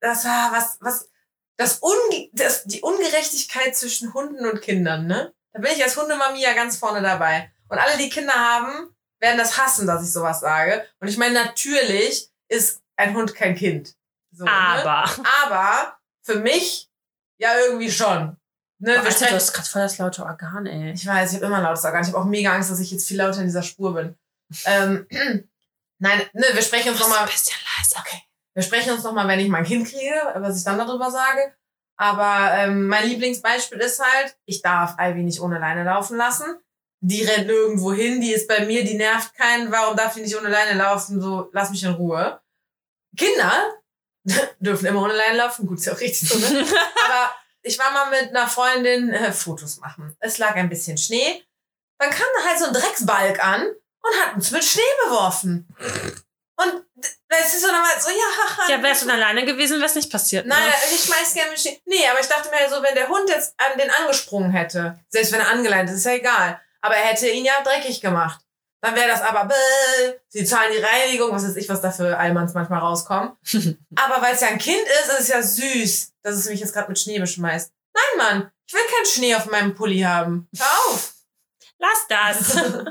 Speaker 2: das war was, was, das, Unge das die Ungerechtigkeit zwischen Hunden und Kindern, ne? Da bin ich als Hundemami ja ganz vorne dabei. Und alle, die Kinder haben, werden das hassen, dass ich sowas sage. Und ich meine, natürlich ist ein Hund kein Kind. So, Ne?
Speaker 1: Aber.
Speaker 2: Aber für mich ja irgendwie schon. Ne? Wir
Speaker 1: Alter,
Speaker 2: sprechen-
Speaker 1: du hast gerade voll das laute Organ, ey.
Speaker 2: ich weiß, ich habe immer lautes Organ. Ich habe auch mega Angst, dass ich jetzt viel lauter in dieser Spur bin. Ähm, nein, ne, wir sprechen uns nochmal.
Speaker 1: ein bisschen leiser.
Speaker 2: Okay. Wir sprechen uns nochmal, wenn ich mein Kind kriege, was ich dann darüber sage. Aber ähm, mein Lieblingsbeispiel ist halt, ich darf Ivy nicht ohne Leine laufen lassen. Die rennt nirgendwo hin, die ist bei mir, die nervt keinen. Warum darf die nicht ohne Leine laufen? So, lass mich in Ruhe. Kinder dürfen immer ohne Leine laufen. Gut, ist ja auch richtig so, ne? Aber ich war mal mit einer Freundin äh, Fotos machen. Es lag ein bisschen Schnee. Dann kam da halt so ein Drecksbalg an und hat uns mit Schnee beworfen. Und das ist so dann halt so, ja,
Speaker 1: Ja, wärst du alleine gewesen, wär's nicht passiert.
Speaker 2: Nein,
Speaker 1: ne?
Speaker 2: ich schmeiß gerne mit Schnee. Nee, aber ich dachte mir so, wenn der Hund jetzt an den angesprungen hätte, selbst wenn er angeleint ist, ist ja egal. Aber er hätte ihn ja dreckig gemacht. Dann wäre das aber, bäh, sie zahlen die Reinigung, was weiß ich, was da für Allmanns manchmal rauskommen. aber weil es ja ein Kind ist, ist es ja süß, dass es mich jetzt gerade mit Schnee beschmeißt. Nein, Mann, ich will keinen Schnee auf meinem Pulli haben. Hör auf.
Speaker 1: Lass das.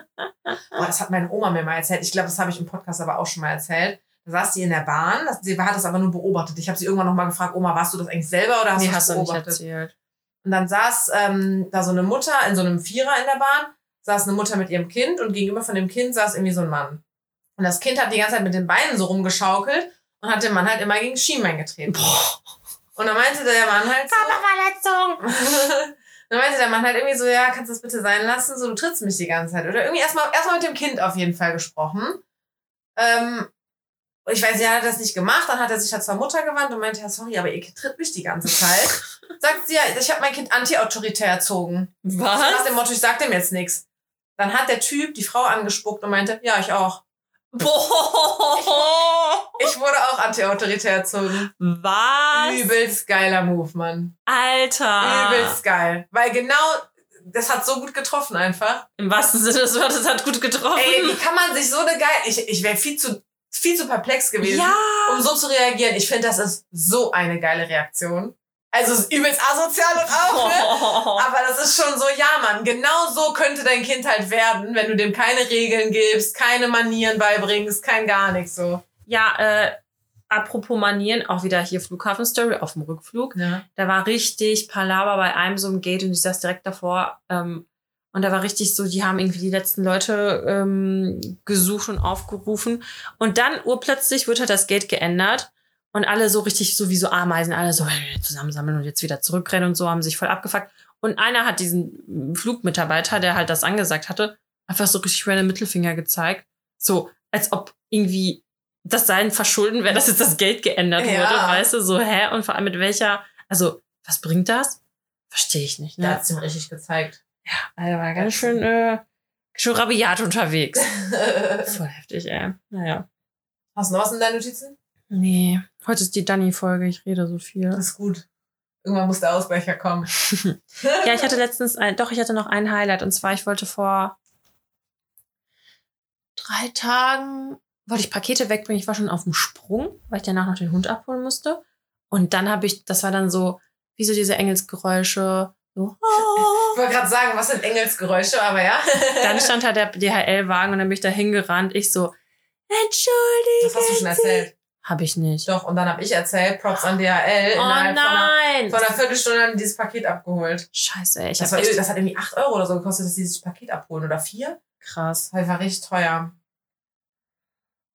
Speaker 2: Boah, das hat meine Oma mir mal erzählt. Ich glaube, das habe ich im Podcast aber auch schon mal erzählt. Da saß die in der Bahn. Sie hat das aber nur beobachtet. Ich habe sie irgendwann noch mal gefragt, Oma, warst du das eigentlich selber oder hast
Speaker 1: nee,
Speaker 2: du das
Speaker 1: hast du nicht
Speaker 2: beobachtet?
Speaker 1: erzählt.
Speaker 2: Und dann saß ähm, da so eine Mutter in so einem Vierer in der Bahn, saß eine Mutter mit ihrem Kind und gegenüber von dem Kind saß irgendwie so ein Mann. Und das Kind hat die ganze Zeit mit den Beinen so rumgeschaukelt und hat den Mann halt immer gegen Schienbein getreten. Und dann meinte der Mann halt so,
Speaker 1: Verletzung.
Speaker 2: dann meinte der Mann halt irgendwie so, ja, kannst du das bitte sein lassen? So, du trittst mich die ganze Zeit. Oder irgendwie erstmal erstmal mit dem Kind auf jeden Fall gesprochen. Ähm, und ich weiß, ja, er hat das nicht gemacht. Dann hat er sich halt zur Mutter gewandt und meinte, ja, sorry, aber ihr Kind tritt mich die ganze Zeit. Sagt sie, ja, ich habe mein Kind anti-autoritär erzogen. Nach
Speaker 1: Was?
Speaker 2: dem Motto, ich sag dem jetzt nichts. Dann hat der Typ die Frau angespuckt und meinte, ja, ich auch.
Speaker 1: Boah.
Speaker 2: Ich wurde auch anti-autoritär erzogen.
Speaker 1: Was?
Speaker 2: Übelst geiler Move, Mann.
Speaker 1: Alter.
Speaker 2: Übelst geil. Weil genau, das hat so gut getroffen einfach.
Speaker 1: Im wahrsten Sinne des Wortes hat gut getroffen.
Speaker 2: Ey, wie kann man sich so eine geil. Ich, ich wäre viel zu, viel zu perplex gewesen,
Speaker 1: ja.
Speaker 2: um so zu reagieren. Ich finde, das ist so eine geile Reaktion. Also übelst asozial und auch, ne? Aber das ist schon so, ja, Mann, genau so könnte dein Kind halt werden, wenn du dem keine Regeln gibst, keine Manieren beibringst, kein gar nichts so.
Speaker 1: Ja, äh, apropos Manieren, auch wieder hier Flughafenstory auf dem Rückflug.
Speaker 2: Ja.
Speaker 1: Da war richtig Palaver bei einem so einem Gate und ich saß direkt davor. Ähm, und da war richtig so, die haben irgendwie die letzten Leute ähm, gesucht und aufgerufen. Und dann urplötzlich wird halt das Gate geändert. Und alle so richtig, so wie so Ameisen, alle so zusammensammeln und jetzt wieder zurückrennen und so, haben sich voll abgefuckt. Und einer hat diesen Flugmitarbeiter, der halt das angesagt hatte, einfach so richtig random Mittelfinger gezeigt. So, als ob irgendwie das sein Verschulden wäre, dass jetzt das Geld geändert
Speaker 2: Ja.
Speaker 1: wurde, weißt du, so, hä? Und vor allem mit welcher, also, was bringt das? Verstehe ich nicht,
Speaker 2: Der
Speaker 1: ne?
Speaker 2: hat es ihm richtig gezeigt.
Speaker 1: Er war ganz schön, äh, schon rabiat unterwegs. Voll heftig, ey. Naja.
Speaker 2: Hast du noch was in deinen Notizen?
Speaker 1: Nee, heute ist die Dani-Folge, ich rede so viel.
Speaker 2: Das ist gut. Irgendwann muss der Ausbrecher kommen.
Speaker 1: Ja, ich hatte letztens ein, doch, ich hatte noch ein Highlight und zwar, ich wollte vor drei Tagen, wollte ich Pakete wegbringen. Ich war schon auf dem Sprung, weil ich danach noch den Hund abholen musste. Und dann habe ich, das war dann so, wie so diese Engelsgeräusche. So,
Speaker 2: Ich wollte gerade sagen, was sind Engelsgeräusche, aber ja.
Speaker 1: dann stand da der DHL-Wagen und dann bin ich da hingerannt. Ich so, entschuldige.
Speaker 2: Das hast du schon erzählt.
Speaker 1: Habe ich nicht.
Speaker 2: Doch, und dann habe ich erzählt, Props an DHL.
Speaker 1: Oh
Speaker 2: innerhalb von einer,
Speaker 1: nein.
Speaker 2: von einer Viertelstunde haben die dieses Paket abgeholt.
Speaker 1: Scheiße, ey. Ich
Speaker 2: Das, war,
Speaker 1: echt
Speaker 2: das hat irgendwie 8 Euro oder so gekostet, dass die dieses Paket abholen. Oder 4?
Speaker 1: krass.
Speaker 2: Das war richtig teuer.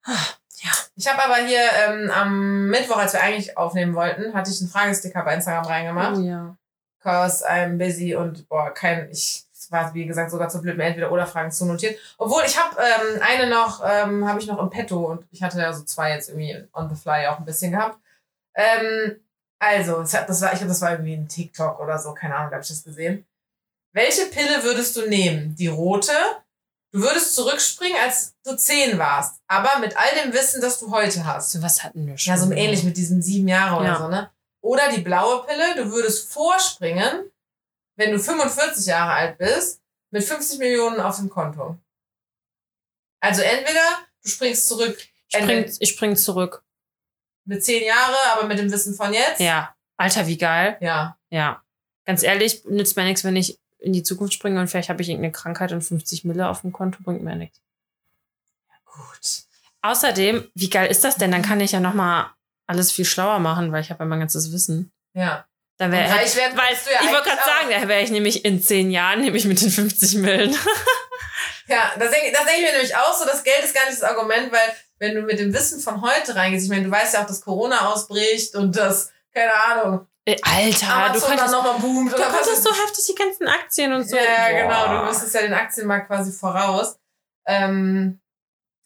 Speaker 1: Ja.
Speaker 2: Ich habe aber hier ähm, am Mittwoch, als wir eigentlich aufnehmen wollten, hatte ich einen Fragesticker bei Instagram reingemacht.
Speaker 1: Oh ja.
Speaker 2: Cause I'm busy und boah, kein, ich war wie gesagt sogar zu blöd, mir entweder oder Fragen zu notieren. Obwohl ich habe ähm, eine noch, ähm, habe ich noch im Petto und ich hatte ja so zwei jetzt irgendwie on the fly auch ein bisschen gehabt. Ähm, also, das war, ich glaube, das war irgendwie ein TikTok oder so, keine Ahnung, habe ich das gesehen. Welche Pille würdest du nehmen? Die rote? Du würdest zurückspringen, als du zehn warst, aber mit all dem Wissen, das du heute hast.
Speaker 1: So was hatten wir schon.
Speaker 2: Ja, so ähnlich mit diesen sieben Jahre oder
Speaker 1: Ja.
Speaker 2: so, ne? Oder die blaue Pille, du würdest vorspringen, wenn du 45 Jahre alt bist, mit 50 Millionen auf dem Konto. Also entweder du springst zurück
Speaker 1: Ich spring, ich spring zurück.
Speaker 2: mit zehn Jahre, aber mit dem Wissen von jetzt.
Speaker 1: Ja. Alter, wie geil.
Speaker 2: Ja.
Speaker 1: Ja. Ganz ehrlich, nützt mir nichts, wenn ich in die Zukunft springe und vielleicht habe ich irgendeine Krankheit und 50 Mille auf dem Konto, bringt mir nichts.
Speaker 2: Gut.
Speaker 1: Außerdem, wie geil ist das denn? Dann kann ich ja nochmal alles viel schlauer machen, weil ich habe ja mein ganzes Wissen.
Speaker 2: Ja.
Speaker 1: Dann
Speaker 2: Und
Speaker 1: wäre
Speaker 2: reich werden
Speaker 1: weil
Speaker 2: du ja
Speaker 1: ich wollte gerade sagen, da wäre ich nämlich in zehn Jahren nämlich mit den 50 Millen.
Speaker 2: Ja, das denke das denk ich mir nämlich auch so. Das Geld ist gar nicht das Argument, weil wenn du mit dem Wissen von heute reingehst, ich meine, du weißt ja auch, dass Corona ausbricht und dass, keine Ahnung,
Speaker 1: Äh, Alter, du
Speaker 2: Amazon dann
Speaker 1: könntest,
Speaker 2: nochmal boomt
Speaker 1: du könntest so heftig die ganzen Aktien und so.
Speaker 2: Ja, ja, genau. Du wüsstest ja den Aktienmarkt quasi voraus. Ähm,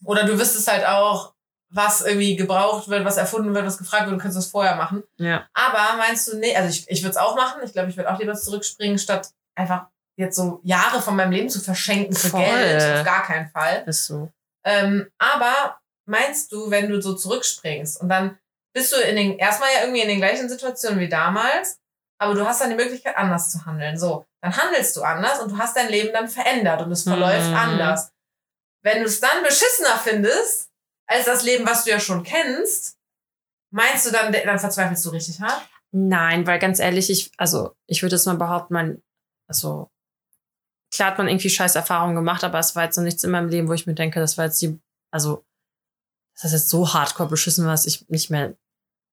Speaker 2: oder du wüsstest halt auch, was irgendwie gebraucht wird, was erfunden wird, was gefragt wird, du kannst das vorher machen.
Speaker 1: Ja.
Speaker 2: Aber meinst du, nee, also ich, ich würde es auch machen. Ich glaube, ich würde auch lieber zurückspringen, statt einfach jetzt so Jahre von meinem Leben zu verschenken für
Speaker 1: Voll.
Speaker 2: Geld. Auf gar keinen Fall.
Speaker 1: Ist so.
Speaker 2: Ähm, aber meinst du, wenn du so zurückspringst und dann bist du in den, erstmal ja irgendwie in den gleichen Situationen wie damals, aber du hast dann die Möglichkeit, anders zu handeln. So, dann handelst du anders und du hast dein Leben dann verändert und es verläuft
Speaker 1: Mhm.
Speaker 2: anders. Wenn du es dann beschissener findest, als das Leben, was du ja schon kennst, meinst du dann, dann verzweifelst du richtig hart?
Speaker 1: Nein, weil ganz ehrlich, ich, also ich würde jetzt mal behaupten, man, also klar hat man irgendwie scheiß Erfahrungen gemacht, aber es war jetzt noch nichts in meinem Leben, wo ich mir denke, das war jetzt die, also das ist jetzt so hardcore beschissen, was ich nicht mehr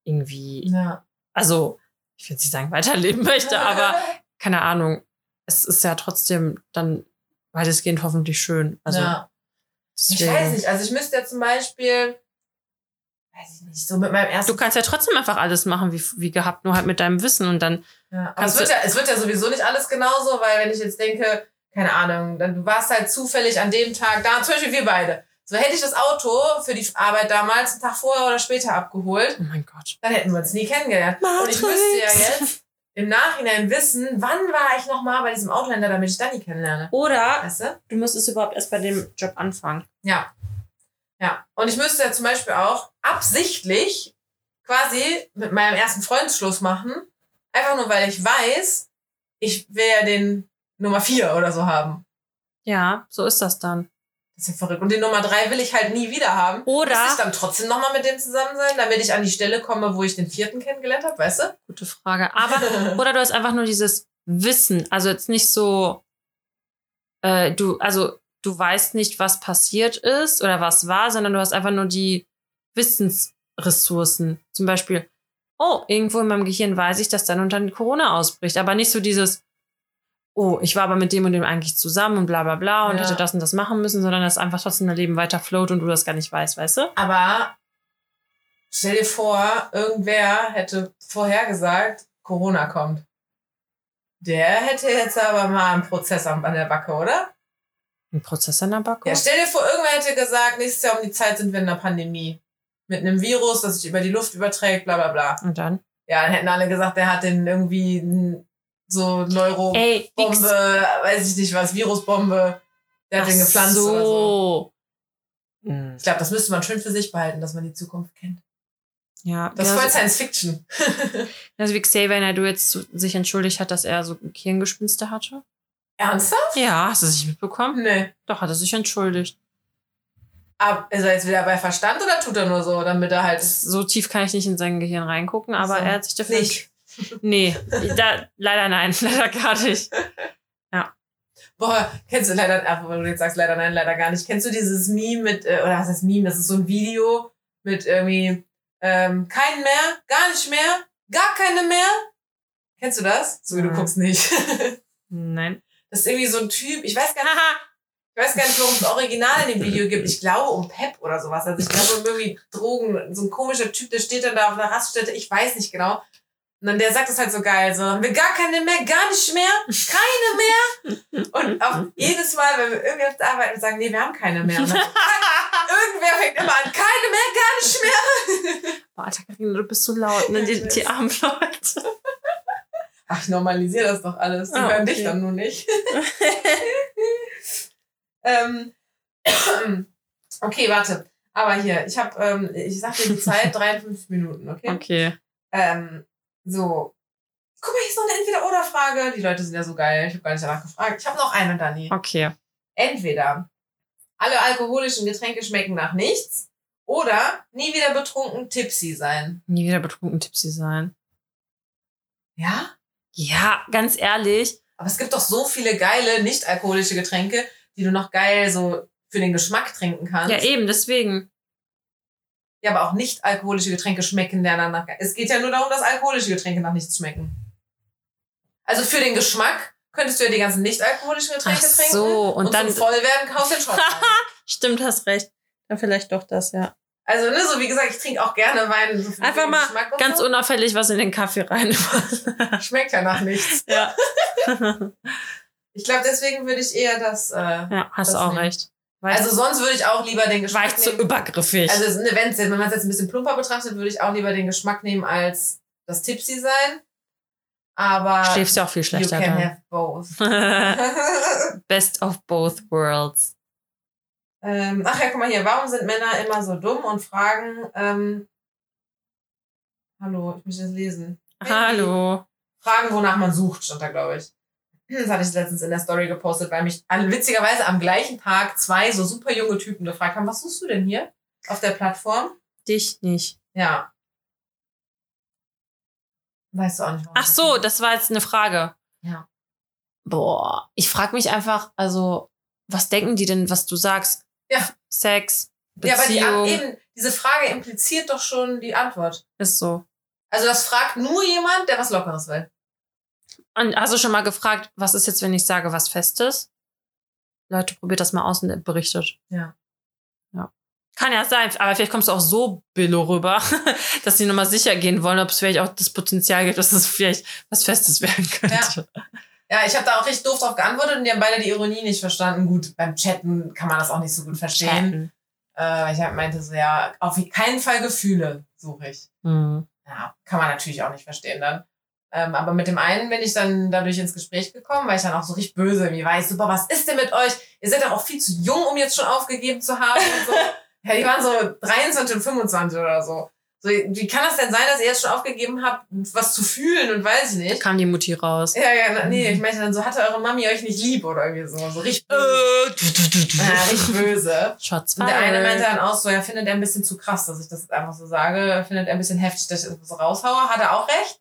Speaker 1: irgendwie,
Speaker 2: Ja.
Speaker 1: also ich jetzt nicht sagen, weiterleben möchte, aber keine Ahnung. Es ist ja trotzdem dann weitestgehend hoffentlich schön. Also
Speaker 2: ja. Ich
Speaker 1: deswegen.
Speaker 2: weiß nicht, also ich müsste ja zum Beispiel, weiß ich nicht, so mit meinem ersten
Speaker 1: Du kannst ja trotzdem einfach alles machen, wie, wie gehabt, nur halt mit deinem Wissen und dann,
Speaker 2: Ja, aber es wird, ja, es wird ja sowieso nicht alles genauso, weil wenn ich jetzt denke, keine Ahnung, dann du warst halt zufällig an dem Tag da, zum Beispiel wir beide. So hätte ich das Auto für die Arbeit damals einen Tag vorher oder später abgeholt,
Speaker 1: oh mein Gott.
Speaker 2: dann hätten wir uns nie kennengelernt. Und ich müsste ja jetzt im Nachhinein wissen, wann war ich nochmal bei diesem Autohändler, damit ich Dani kennenlerne.
Speaker 1: Oder
Speaker 2: Weißt du?
Speaker 1: du müsstest überhaupt erst bei dem Job anfangen.
Speaker 2: Ja. Ja. Und ich müsste ja zum Beispiel auch absichtlich quasi mit meinem ersten Freund Schluss machen. Einfach nur, weil ich weiß, ich will ja den Nummer vier oder so haben.
Speaker 1: Ja, so ist das dann.
Speaker 2: Das ist ja verrückt. Und den Nummer drei will ich halt nie wieder haben.
Speaker 1: Oder,
Speaker 2: Muss ich dann trotzdem nochmal mit dem zusammen sein, damit ich an die Stelle komme, wo ich den vierten kennengelernt habe, weißt du?
Speaker 1: gute Frage, aber, oder du hast einfach nur dieses Wissen, also jetzt nicht so, äh, du, also du weißt nicht, was passiert ist oder was war, sondern du hast einfach nur die Wissensressourcen. Zum Beispiel, oh, irgendwo in meinem Gehirn weiß ich, dass dann und dann Corona ausbricht, aber nicht so dieses, oh, ich war aber mit dem und dem eigentlich zusammen und bla bla bla und
Speaker 2: Ja.
Speaker 1: hätte das und das machen müssen, sondern dass einfach trotzdem dein Leben weiter float und du das gar nicht weißt, weißt du?
Speaker 2: Aber stell dir vor, irgendwer hätte vorhergesagt, Corona kommt. Der hätte jetzt aber mal einen Prozess an der Backe, oder?
Speaker 1: Ein Prozess an der Backe?
Speaker 2: Ja, stell dir vor, irgendwer hätte gesagt, nächstes Jahr um die Zeit sind wir in einer Pandemie. Mit einem Virus, das sich über die Luft überträgt, bla bla bla.
Speaker 1: und dann?
Speaker 2: Ja, dann hätten alle gesagt, der hat den irgendwie so Neurobombe, weiß ich nicht was, Virusbombe. Der hat den gepflanzt oder so.
Speaker 1: so. Hm.
Speaker 2: Ich glaube, das müsste man schön für sich behalten, dass man die Zukunft kennt.
Speaker 1: Ja,
Speaker 2: Das ist voll
Speaker 1: so-
Speaker 2: Science Fiction.
Speaker 1: Also wie Xavier Naidoo jetzt so- sich entschuldigt hat, dass er so Hirngespinste hatte.
Speaker 2: Ernsthaft?
Speaker 1: Ja, hast du das nicht mitbekommen?
Speaker 2: Nee.
Speaker 1: Doch, hat er sich entschuldigt.
Speaker 2: Aber ist er jetzt wieder bei Verstand oder tut er nur so, damit er halt
Speaker 1: So tief kann ich nicht in sein Gehirn reingucken, aber
Speaker 2: So.
Speaker 1: er hat sich dafür...
Speaker 2: nicht?
Speaker 1: Nee, da, leider nein, leider gar nicht.
Speaker 2: Boah, kennst du leider, ach, wenn du jetzt sagst leider nein, leider gar nicht. Kennst du dieses Meme mit, äh, oder was heißt Meme? Das ist so ein Video mit irgendwie ähm, keinen mehr, gar nicht mehr, gar keine mehr. Kennst du das? So wie du guckst nicht.
Speaker 1: Nein.
Speaker 2: Das ist irgendwie so ein Typ, ich weiß gar nicht, ich weiß gar nicht, worum es original in dem Video gibt. Ich glaube um Pep oder sowas. Also ich glaube um irgendwie Drogen, so ein komischer Typ, der steht dann da auf einer Raststätte, ich weiß nicht genau. Und der sagt das halt so geil, so, haben wir gar keine mehr, gar nicht mehr, keine mehr. Und auch jedes Mal, wenn wir irgendwie auf der Arbeit sagen, nee, wir haben keine mehr. Dann, irgendwer fängt immer an, keine mehr, gar nicht mehr.
Speaker 1: Boah, Alter, du bist so laut, ne? Die, die armen Leute.
Speaker 2: Ach, ich normalisiere das doch alles. Die
Speaker 1: Ah,
Speaker 2: hören
Speaker 1: okay.
Speaker 2: dich dann nur nicht. ähm, okay, warte. Aber hier, ich habe, ähm, ich sag dir die Zeit, 53 Minuten, okay?
Speaker 1: Okay.
Speaker 2: Ähm, so. Guck mal, hier ist noch eine Entweder-Oder-Frage. Die Leute sind ja so geil. Ich habe gar nicht danach gefragt. Ich habe noch eine, Dani.
Speaker 1: Okay.
Speaker 2: Entweder alle alkoholischen Getränke schmecken nach nichts oder nie wieder betrunken tipsy sein.
Speaker 1: Nie wieder betrunken Tipsy sein.
Speaker 2: Ja?
Speaker 1: Ja, ganz ehrlich.
Speaker 2: Aber es gibt doch so viele geile nicht-alkoholische Getränke, die du noch geil so für den Geschmack trinken kannst.
Speaker 1: Ja, eben, deswegen.
Speaker 2: Ja, aber auch nicht-alkoholische Getränke schmecken dann nach. Es geht ja nur darum, dass alkoholische Getränke nach nichts schmecken. Also für den Geschmack könntest du ja die ganzen nicht-alkoholischen Getränke
Speaker 1: Ach
Speaker 2: trinken.
Speaker 1: so, und, dann.
Speaker 2: zum voll werden kaufst du den rein.
Speaker 1: Stimmt, hast recht. Dann vielleicht doch das, ja.
Speaker 2: also, ne, so wie gesagt, ich trinke auch gerne Wein. So
Speaker 1: Einfach mal
Speaker 2: und
Speaker 1: Ganz
Speaker 2: so.
Speaker 1: unauffällig was in den Kaffee rein.
Speaker 2: Schmeckt ja nach nichts.
Speaker 1: ja.
Speaker 2: Ich glaube, deswegen würde ich eher das. Äh,
Speaker 1: ja, hast
Speaker 2: Das
Speaker 1: auch
Speaker 2: nehmen.
Speaker 1: recht. War
Speaker 2: Also sonst würde ich auch lieber den
Speaker 1: war
Speaker 2: Geschmack
Speaker 1: ich zu
Speaker 2: nehmen.
Speaker 1: übergriffig.
Speaker 2: Also es ist eine- wenn's- wenn man es jetzt ein bisschen plumper betrachtet, würde ich auch lieber den Geschmack nehmen als das Tipsy sein. Aber
Speaker 1: Schläfst ja auch viel
Speaker 2: you
Speaker 1: schlechter
Speaker 2: can
Speaker 1: dann.
Speaker 2: have both.
Speaker 1: Best of both worlds.
Speaker 2: ähm, ach ja, guck mal hier. Warum sind Männer immer so dumm und fragen, ähm, hallo, ich muss das lesen.
Speaker 1: Hallo.
Speaker 2: Fragen, wonach man sucht, stand da, glaube ich. Das hatte ich letztens in der Story gepostet, weil mich witzigerweise am gleichen Tag zwei so super junge Typen gefragt haben, was suchst du denn hier auf der Plattform?
Speaker 1: Dich nicht.
Speaker 2: Ja. Weißt du auch nicht.
Speaker 1: Ach so, das war jetzt eine Frage.
Speaker 2: Ja.
Speaker 1: Boah, ich frage mich einfach, also, was denken die denn, was du sagst?
Speaker 2: Ja.
Speaker 1: Sex,
Speaker 2: Ja, aber die,
Speaker 1: Beziehung,
Speaker 2: eben, diese Frage impliziert doch schon die Antwort.
Speaker 1: ist so.
Speaker 2: Also das fragt nur jemand, der was Lockeres will.
Speaker 1: Und hast du schon mal gefragt, was ist jetzt, wenn ich sage, was Festes? Leute, probiert das mal aus und berichtet.
Speaker 2: Ja.
Speaker 1: Ja. Kann ja sein, aber vielleicht kommst du auch so billo rüber, dass sie nochmal sicher gehen wollen, ob es vielleicht auch das Potenzial gibt, dass es vielleicht was Festes werden könnte.
Speaker 2: Ja, ich habe da auch richtig doof drauf geantwortet und die haben beide die Ironie nicht verstanden. Gut, beim Chatten kann man das auch nicht so gut verstehen. Äh, ich hab- meinte so, ja, auf keinen Fall Gefühle suche ich.
Speaker 1: Mhm.
Speaker 2: Ja, kann man natürlich auch nicht verstehen dann. Ähm, aber mit dem einen bin ich dann dadurch ins Gespräch gekommen, weil ich dann auch so richtig böse irgendwie war. Ich boah, was ist denn mit euch? Ihr seid doch auch viel zu jung, um jetzt schon aufgegeben zu haben und so. ja, die waren so 23 und 25 oder so. so. Wie kann das denn sein, dass ihr jetzt schon aufgegeben habt, was zu fühlen und weiß ich
Speaker 1: Da
Speaker 2: nicht?
Speaker 1: kam die Mutti raus.
Speaker 2: Ja, ja, nee, ich meinte dann so, hatte eure Mami euch nicht lieb oder irgendwie so. So richtig
Speaker 1: Äh,
Speaker 2: böse. Ja, richtig böse.
Speaker 1: Shots
Speaker 2: Und der eine meinte dann auch so, ja, findet er ein bisschen zu krass, dass ich das jetzt einfach so sage, findet er ein bisschen heftig, dass ich das so raushaue, hat er auch recht.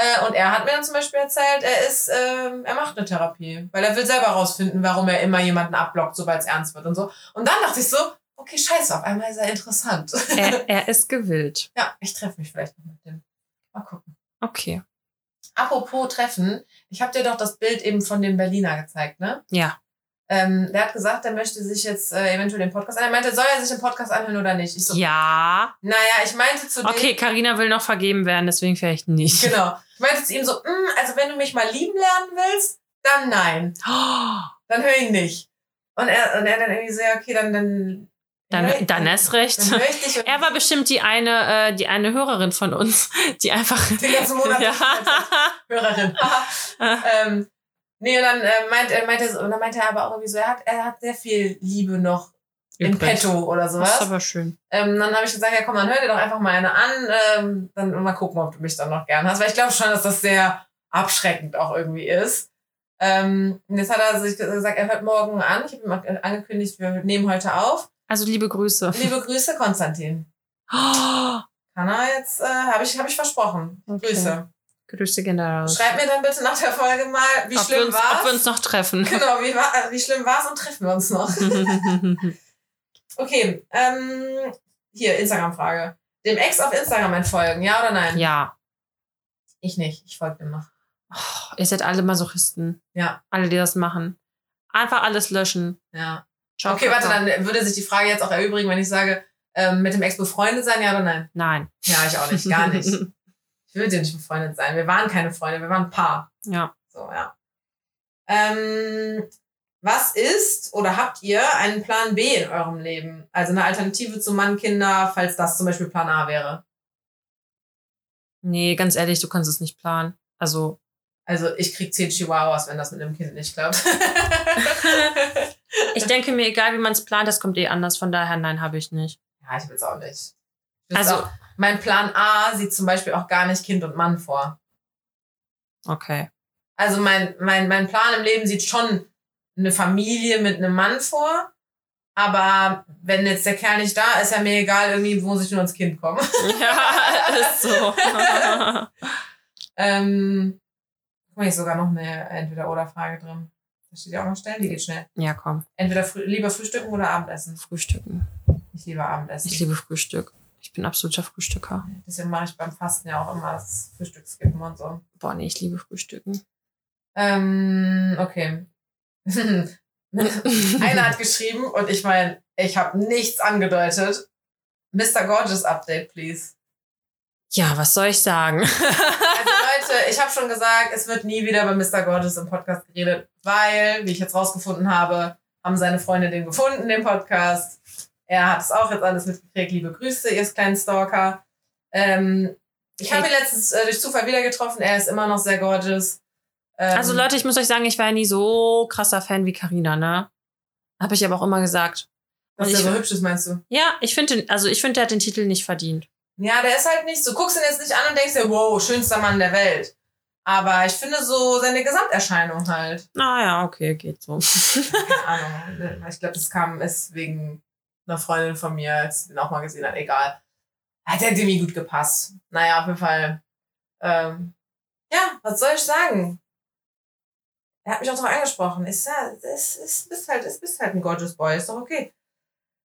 Speaker 2: Äh, und er hat mir dann zum Beispiel erzählt, er ist, ähm, er macht eine Therapie, weil er will selber rausfinden, warum er immer jemanden abblockt, sobald es ernst wird und so. Und dann dachte ich so, okay, scheiße, auf einmal ist er interessant.
Speaker 1: er, er ist gewillt.
Speaker 2: ja, ich treffe mich vielleicht noch mit dem. Mal gucken.
Speaker 1: Okay.
Speaker 2: Apropos Treffen, ich habe dir doch das Bild eben von dem Berliner gezeigt, ne?
Speaker 1: Ja.
Speaker 2: Ähm, der hat gesagt, er möchte sich jetzt äh, eventuell den Podcast anhören. Er meinte, soll er sich den Podcast anhören oder nicht? Ich so,
Speaker 1: Ja.
Speaker 2: naja, ich meinte zu dem,
Speaker 1: Okay, Karina will noch vergeben werden, deswegen vielleicht nicht.
Speaker 2: Genau. Ich meinte zu ihm so, "Mm, also wenn du mich mal lieben lernen willst, dann nein. Dann höre ich nicht. Und er, und er dann irgendwie so, ja, okay, dann, dann,
Speaker 1: Dann, dann erst recht.
Speaker 2: Dann
Speaker 1: Er war bestimmt die eine, äh, die eine Hörerin von uns, die einfach.
Speaker 2: den ganzen Monat
Speaker 1: ja.
Speaker 2: Hörerin. ähm, nee, und dann äh, meint, er meinte, und dann meinte er aber auch irgendwie so, er hat, er hat sehr viel Liebe noch im. Petto oder
Speaker 1: Das ist
Speaker 2: sowas.
Speaker 1: aber schön.
Speaker 2: Ähm, dann habe ich gesagt, ja komm, dann hör dir doch einfach mal eine an, ähm, dann mal gucken, ob du mich dann noch gern hast. Weil ich glaube schon, dass das sehr abschreckend auch irgendwie ist. Ähm, jetzt hat er sich gesagt, er hört morgen an. Ich habe ihm angekündigt, wir nehmen heute auf.
Speaker 1: Also liebe Grüße.
Speaker 2: Liebe Grüße, Konstantin. Kann er jetzt, äh, habe ich, hab ich versprochen.
Speaker 1: Okay.
Speaker 2: Grüße.
Speaker 1: Grüße gehen da raus.
Speaker 2: Schreib mir dann bitte nach der Folge mal, wie
Speaker 1: ob,
Speaker 2: schlimm
Speaker 1: uns, ob wir uns noch treffen.
Speaker 2: Genau, wie, war, wie schlimm war's und treffen wir uns noch. Okay, ähm, hier, Instagram-Frage. Dem Ex auf Instagram entfolgen, ja oder nein?
Speaker 1: ja.
Speaker 2: Ich nicht, ich folge dem noch.
Speaker 1: Oh, ihr seid alle Masochisten.
Speaker 2: Ja.
Speaker 1: Alle, die das machen. Einfach alles löschen.
Speaker 2: Ja.
Speaker 1: Ciao,
Speaker 2: Okay, warte, dann würde sich die Frage jetzt auch erübrigen, wenn ich sage, ähm, mit dem Ex befreundet sein, ja oder nein?
Speaker 1: Nein.
Speaker 2: Ja, ich auch nicht, gar nicht. Ich will mit dir nicht befreundet sein. Wir waren keine Freunde, wir waren ein Paar.
Speaker 1: ja.
Speaker 2: So, ja. Ähm, was ist oder habt ihr einen Plan B in eurem Leben? Also eine Alternative zu Mann, Kinder, falls das zum Beispiel Plan A wäre.
Speaker 1: Nee, ganz ehrlich, du kannst es nicht planen. Also,
Speaker 2: Also ich krieg zehn Chihuahuas, wenn das mit einem Kind nicht klappt.
Speaker 1: ich denke mir, egal wie man es plant, das kommt eh anders. Von daher, nein, habe ich nicht.
Speaker 2: ja, ich will's auch nicht.
Speaker 1: Also-
Speaker 2: auch, mein Plan A sieht zum Beispiel auch gar nicht Kind und Mann vor.
Speaker 1: Okay.
Speaker 2: Also mein, mein, mein Plan im Leben sieht schon eine Familie mit einem Mann vor. Aber wenn jetzt der Kerl nicht da ist, ja mir egal, irgendwie muss ich nur ins Kind kommen.
Speaker 1: Ja, ist so.
Speaker 2: ähm, guck mal, hier ist sogar noch eine Entweder-Oder-Frage drin. Da steht ja auch noch stellen, die geht schnell.
Speaker 1: ja, komm.
Speaker 2: Entweder frü lieber frühstücken oder Abendessen.
Speaker 1: Frühstücken.
Speaker 2: Ich liebe Abendessen.
Speaker 1: Ich liebe Frühstück. Ich bin absoluter Frühstücker.
Speaker 2: Deswegen mache ich beim Fasten ja auch immer das Frühstückskippen und so.
Speaker 1: Boah, nee, ich liebe Frühstücken.
Speaker 2: Ähm, okay. Einer hat geschrieben und ich meine, ich habe nichts angedeutet. Mr. Gorgeous Update, please.
Speaker 1: Ja, was soll ich sagen?
Speaker 2: Also Leute, ich habe schon gesagt, es wird nie wieder bei Mr. Gorgeous im Podcast geredet, weil, wie ich jetzt rausgefunden habe, haben seine Freunde den gefunden, den Podcast. Er hat es auch jetzt alles mitgekriegt. Liebe Grüße, ihr kleinen Stalker. Ähm, ich habe ihn letztens äh, durch Zufall wieder getroffen. Er ist immer noch sehr gorgeous. Ähm,
Speaker 1: Also Leute, ich muss euch sagen, ich war ja nie so krasser Fan wie Karina, ne? Habe ich aber auch immer gesagt. und
Speaker 2: der so hübsch ist, meinst du?
Speaker 1: Ja, ich finde, also ich finde, der hat den Titel nicht verdient.
Speaker 2: Ja, der ist halt nicht so. Guckst ihn jetzt nicht an und denkst dir, wow, schönster Mann der Welt. Aber ich finde so seine Gesamterscheinung halt.
Speaker 1: Naja, okay, geht so.
Speaker 2: Keine Ahnung. Ich glaube, das kam ist wegen einer Freundin von mir, als sie den auch mal gesehen hat. Egal. Hat der Demi gut gepasst. Naja, auf jeden Fall. Ähm, ja, was soll ich sagen? Er hat mich auch drauf angesprochen. Ich sag, es ist, bist halt, es bist halt ein gorgeous Boy, ist doch okay.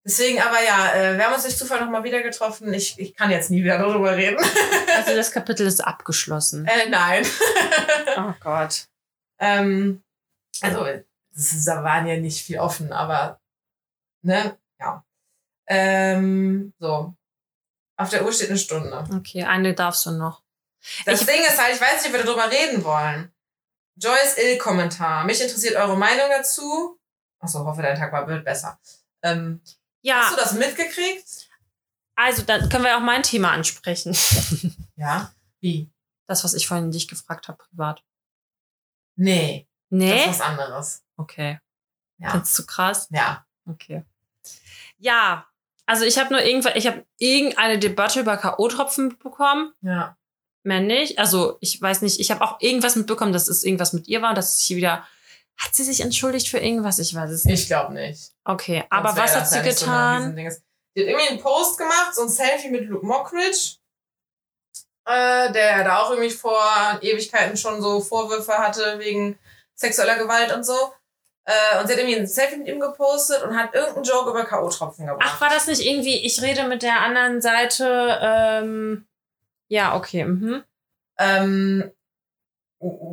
Speaker 2: Deswegen, aber ja, äh, wir haben uns durch Zufall nochmal wieder getroffen. Ich, ich kann jetzt nie wieder darüber reden.
Speaker 1: Also das Kapitel ist abgeschlossen.
Speaker 2: äh, nein.
Speaker 1: Oh Gott.
Speaker 2: Ähm, also, ist, da waren ja nicht viel offen, aber, ne, ja. Ähm, so. Auf der Uhr steht eine Stunde.
Speaker 1: Okay, eine darfst du noch.
Speaker 2: Das
Speaker 1: Ich-
Speaker 2: Ding ist halt, ich weiß nicht, ob wir darüber reden wollen. Joyce Ill-Kommentar. Mich interessiert eure Meinung dazu. Achso, hoffe, dein Tag war wird besser. Ähm,
Speaker 1: Ja,
Speaker 2: Hast du das mitgekriegt?
Speaker 1: also dann können wir auch mein Thema ansprechen.
Speaker 2: Ja. Wie?
Speaker 1: Das, was ich vorhin dich gefragt habe, privat.
Speaker 2: Nee, das
Speaker 1: Nee?
Speaker 2: ist was anderes.
Speaker 1: Okay.
Speaker 2: Ja.
Speaker 1: Findest du krass?
Speaker 2: Ja.
Speaker 1: Okay. Ja, also ich habe nur irgendwann, ich habe irgendeine Debatte über K.O.-Tropfen mitbekommen.
Speaker 2: Ja.
Speaker 1: Mehr nicht. Also ich weiß nicht, ich habe auch irgendwas mitbekommen, dass es irgendwas mit ihr war, dass sie wieder. Hat sie sich entschuldigt für irgendwas? Ich weiß es nicht.
Speaker 2: Ich glaube nicht.
Speaker 1: Okay, aber
Speaker 2: Sonst wär
Speaker 1: was hat sie
Speaker 2: so
Speaker 1: getan?
Speaker 2: Riesending. Die hat irgendwie einen Post gemacht, so ein Selfie mit Luke Mockridge, äh, der da auch irgendwie vor Ewigkeiten schon so Vorwürfe hatte wegen sexueller Gewalt und so. Äh, und sie hat irgendwie ein Selfie mit ihm gepostet und hat irgendeinen Joke über K.O.-Tropfen gebracht.
Speaker 1: Ach, war das nicht irgendwie, ich rede mit der anderen Seite, ähm, ja, okay, mhm.
Speaker 2: Ähm,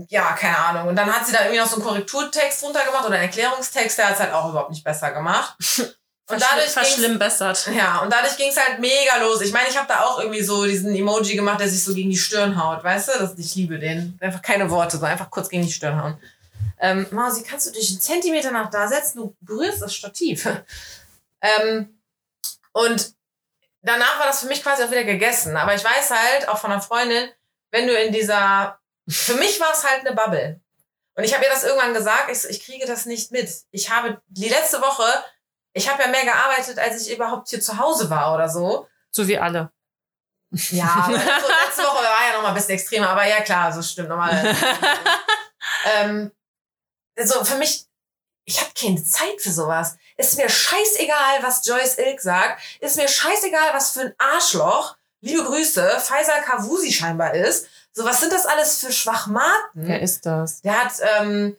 Speaker 2: ja, keine Ahnung. Und dann hat sie da irgendwie noch so einen Korrekturtext runtergemacht oder einen Erklärungstext, der hat es halt auch überhaupt nicht besser gemacht. Und dadurch
Speaker 1: verschlimmbessert.
Speaker 2: Ja, und dadurch ging es halt mega los. Ich meine, ich habe da auch irgendwie so diesen Emoji gemacht, der sich so gegen die Stirn haut, weißt du? Das, ich liebe den. Einfach keine Worte, so einfach kurz gegen die Stirn hauen. Ähm, Mausi, kannst du dich einen Zentimeter nach da setzen? Du berührst das Stativ. ähm, und danach war das für mich quasi auch wieder gegessen. Aber ich weiß halt, auch von einer Freundin, wenn du in dieser... Für mich war es halt eine Bubble. Und ich habe ihr das irgendwann gesagt, ich, so, ich kriege das nicht mit. Ich habe die letzte Woche ich habe ja mehr gearbeitet, als ich überhaupt hier zu Hause war oder so.
Speaker 1: So wie alle.
Speaker 2: Ja, so letzte Woche war ja noch mal ein bisschen extremer, aber ja klar, so stimmt nochmal. ähm, also für mich, ich habe keine Zeit für sowas. Ist mir scheißegal, was Joyce Ilk sagt. Ist mir scheißegal, was für ein Arschloch, liebe Grüße, Faisal Kavusi scheinbar ist. So, was sind das alles für Schwachmaten?
Speaker 1: Wer ist das?
Speaker 2: Der hat ähm,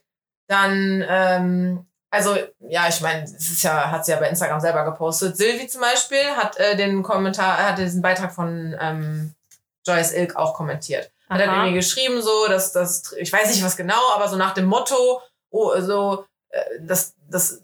Speaker 2: dann, ähm, also ja, ich meine, das ist ja, hat sie ja bei Instagram selber gepostet. Silvi zum Beispiel hat äh, den Kommentar, hat diesen Beitrag von ähm, Joyce Ilk auch kommentiert. Hat dann irgendwie geschrieben, so, dass das, ich weiß nicht was genau, aber so nach dem Motto, oh, so, äh, das, das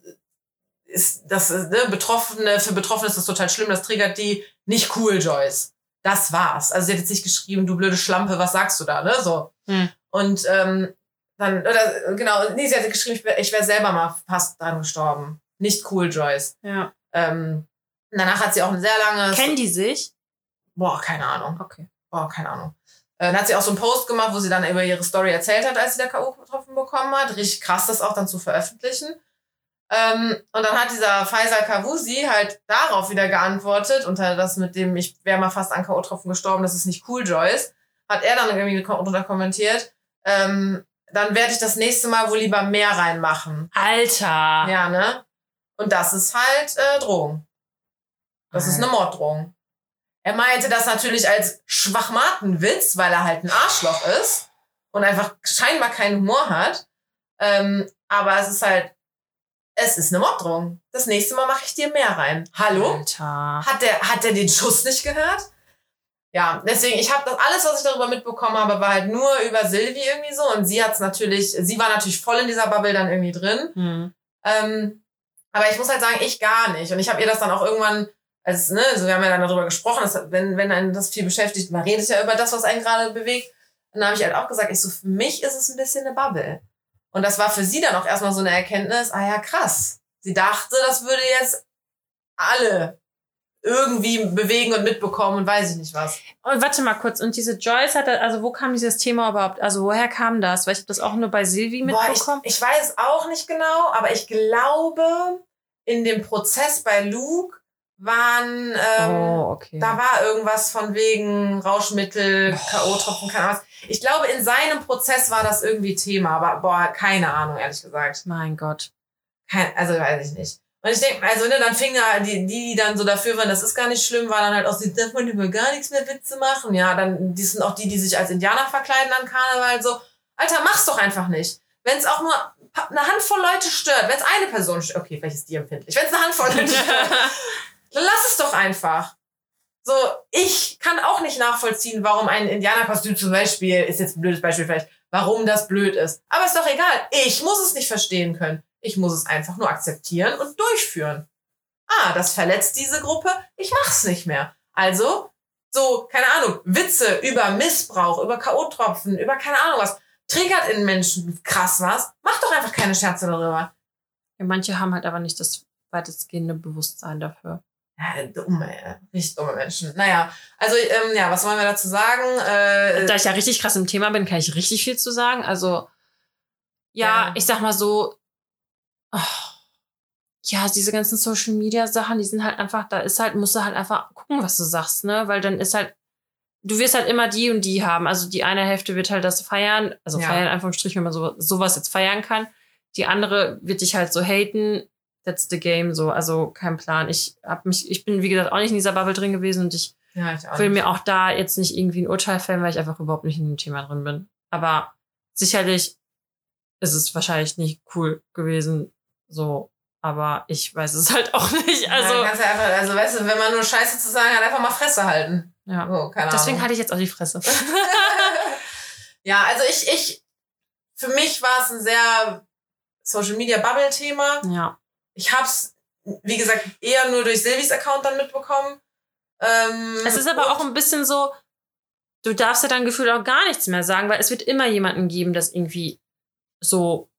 Speaker 2: ist, das ist, ne, Betroffene, für Betroffene ist das total schlimm, das triggert die, nicht cool, Joyce. Das war's. Also sie hat jetzt nicht geschrieben, du blöde Schlampe, was sagst du da, ne? So.
Speaker 1: Hm.
Speaker 2: Und ähm, dann, oder genau, nee, sie hat geschrieben, ich wäre wär selber mal fast dran gestorben. Nicht cool, Joyce.
Speaker 1: Ja.
Speaker 2: Ähm, danach hat sie auch eine sehr lange.
Speaker 1: Kennen die sich?
Speaker 2: Boah, keine Ahnung.
Speaker 1: Okay.
Speaker 2: Boah, keine Ahnung. Äh, Dann hat sie auch so einen Post gemacht, wo sie dann über ihre Story erzählt hat, als sie da K.O. getroffen bekommen hat. Richtig krass, das auch dann zu veröffentlichen. Ähm, und dann hat dieser Faisal Kavusi halt darauf wieder geantwortet, unter das mit dem, ich wäre mal fast an K.O.-Tropfen gestorben, das ist nicht cool, Joyce. Hat er dann irgendwie drunter kommentiert, ähm, dann werde ich das nächste Mal wohl lieber mehr reinmachen.
Speaker 1: Alter.
Speaker 2: Ja, ne? Und das ist halt äh, Drohung. Das ist eine Morddrohung. Er meinte das natürlich als Schwachmatenwitz, weil er halt ein Arschloch ist und einfach scheinbar keinen Humor hat. Ähm, aber es ist halt, es ist eine Morddrohung. Das nächste Mal mache ich dir mehr rein. Hallo?
Speaker 1: Alter.
Speaker 2: Hat der, hat der den Schuss nicht gehört? Ja, deswegen, ich habe das alles, was ich darüber mitbekommen habe, war halt nur über Silvi irgendwie so. Und sie hat's natürlich, sie war natürlich voll in dieser Bubble dann irgendwie drin.
Speaker 1: Hm.
Speaker 2: Ähm, aber ich muss halt sagen, ich gar nicht. Und ich habe ihr das dann auch irgendwann, als, ne, also wir haben ja dann darüber gesprochen, dass, wenn, wenn einen das viel beschäftigt, man redet ja über das, was einen gerade bewegt. Und dann habe ich halt auch gesagt, ich so, für mich ist es ein bisschen eine Bubble. Und das war für sie dann auch erstmal so eine Erkenntnis, ah ja, krass. Sie dachte, das würde jetzt alle irgendwie bewegen und mitbekommen und weiß ich nicht was.
Speaker 1: Und warte mal kurz, und diese Joyce hatte, also wo kam dieses Thema überhaupt? Also woher kam das? Weil ich habe das auch nur bei Silvi
Speaker 2: Boah,
Speaker 1: mitbekommen.
Speaker 2: ich, ich weiß auch nicht genau, aber ich glaube, in dem Prozess bei Luke waren, ähm,
Speaker 1: oh, okay.
Speaker 2: da war irgendwas von wegen Rauschmittel. K.O.-Tropfen, keine Ahnung was. Ich glaube, in seinem Prozess war das irgendwie Thema, aber boah, keine Ahnung, ehrlich gesagt.
Speaker 1: mein Gott.
Speaker 2: Kein, also weiß ich nicht. Und ich denke, also ne, dann fing da die, die, die dann so dafür waren, das ist gar nicht schlimm, war dann halt auch, sie darf man über gar nichts mehr Witze machen. Ja, dann, die sind auch die, die sich als Indianer verkleiden an Karneval, so, Alter, mach's doch einfach nicht. Wenn es auch nur eine Handvoll Leute stört, wenn es eine Person stört, okay, vielleicht ist die empfindlich, wenn es eine Handvoll Leute stört, dann lass es doch einfach. So, ich kann auch nicht nachvollziehen, warum ein Indianerkostüm zum Beispiel, ist jetzt ein blödes Beispiel vielleicht, warum das blöd ist. Aber ist doch egal. Ich muss es nicht verstehen können. Ich muss es einfach nur akzeptieren und durchführen. Ah, das verletzt diese Gruppe. Ich mach's nicht mehr. Also, so, keine Ahnung, Witze über Missbrauch, über K.O.-Tropfen, über keine Ahnung was, triggert in Menschen krass was. Mach doch einfach keine Scherze darüber.
Speaker 1: Ja, manche haben halt aber nicht das weitestgehende Bewusstsein dafür.
Speaker 2: Ja, dumme, ey. richtig dumme Menschen. Naja, also, ähm, ja, was wollen wir dazu sagen? Äh,
Speaker 1: Da ich ja richtig krass im Thema bin, kann ich richtig viel zu sagen. Also, ja,
Speaker 2: Ja.
Speaker 1: ich sag mal so, oh, ja, diese ganzen Social Media Sachen, die sind halt einfach, da ist halt, musst du halt einfach gucken, was du sagst, ne? Weil dann ist halt, du wirst halt immer die und die haben. Also die eine Hälfte wird halt das feiern, also
Speaker 2: Ja.
Speaker 1: feiern in Anführungsstrichen, wenn man so, sowas jetzt feiern kann. Die andere wird dich halt so haten. That's the game, so. Also kein Plan. Ich hab mich, ich bin, wie gesagt, auch nicht in dieser Bubble drin gewesen und ich
Speaker 2: ja, ich
Speaker 1: will
Speaker 2: nicht.
Speaker 1: mir auch da jetzt nicht irgendwie ein Urteil fällen, weil ich einfach überhaupt nicht in dem Thema drin bin. Aber sicherlich ist es wahrscheinlich nicht cool gewesen, so. Aber ich weiß es halt auch nicht. Also,
Speaker 2: ja, einfach, also weißt du, wenn man nur Scheiße zu sagen hat, einfach mal Fresse halten.
Speaker 1: ja.
Speaker 2: Oh,
Speaker 1: Deswegen hatte ich jetzt auch die Fresse.
Speaker 2: ja, also ich, ich, für mich war es ein sehr Social Media Bubble Thema.
Speaker 1: ja.
Speaker 2: Ich hab's, wie gesagt, eher nur durch Silvis Account dann mitbekommen. Ähm,
Speaker 1: Es ist aber auch ein bisschen so, du darfst ja dann gefühlt auch gar nichts mehr sagen, weil es wird immer jemanden geben, das irgendwie so,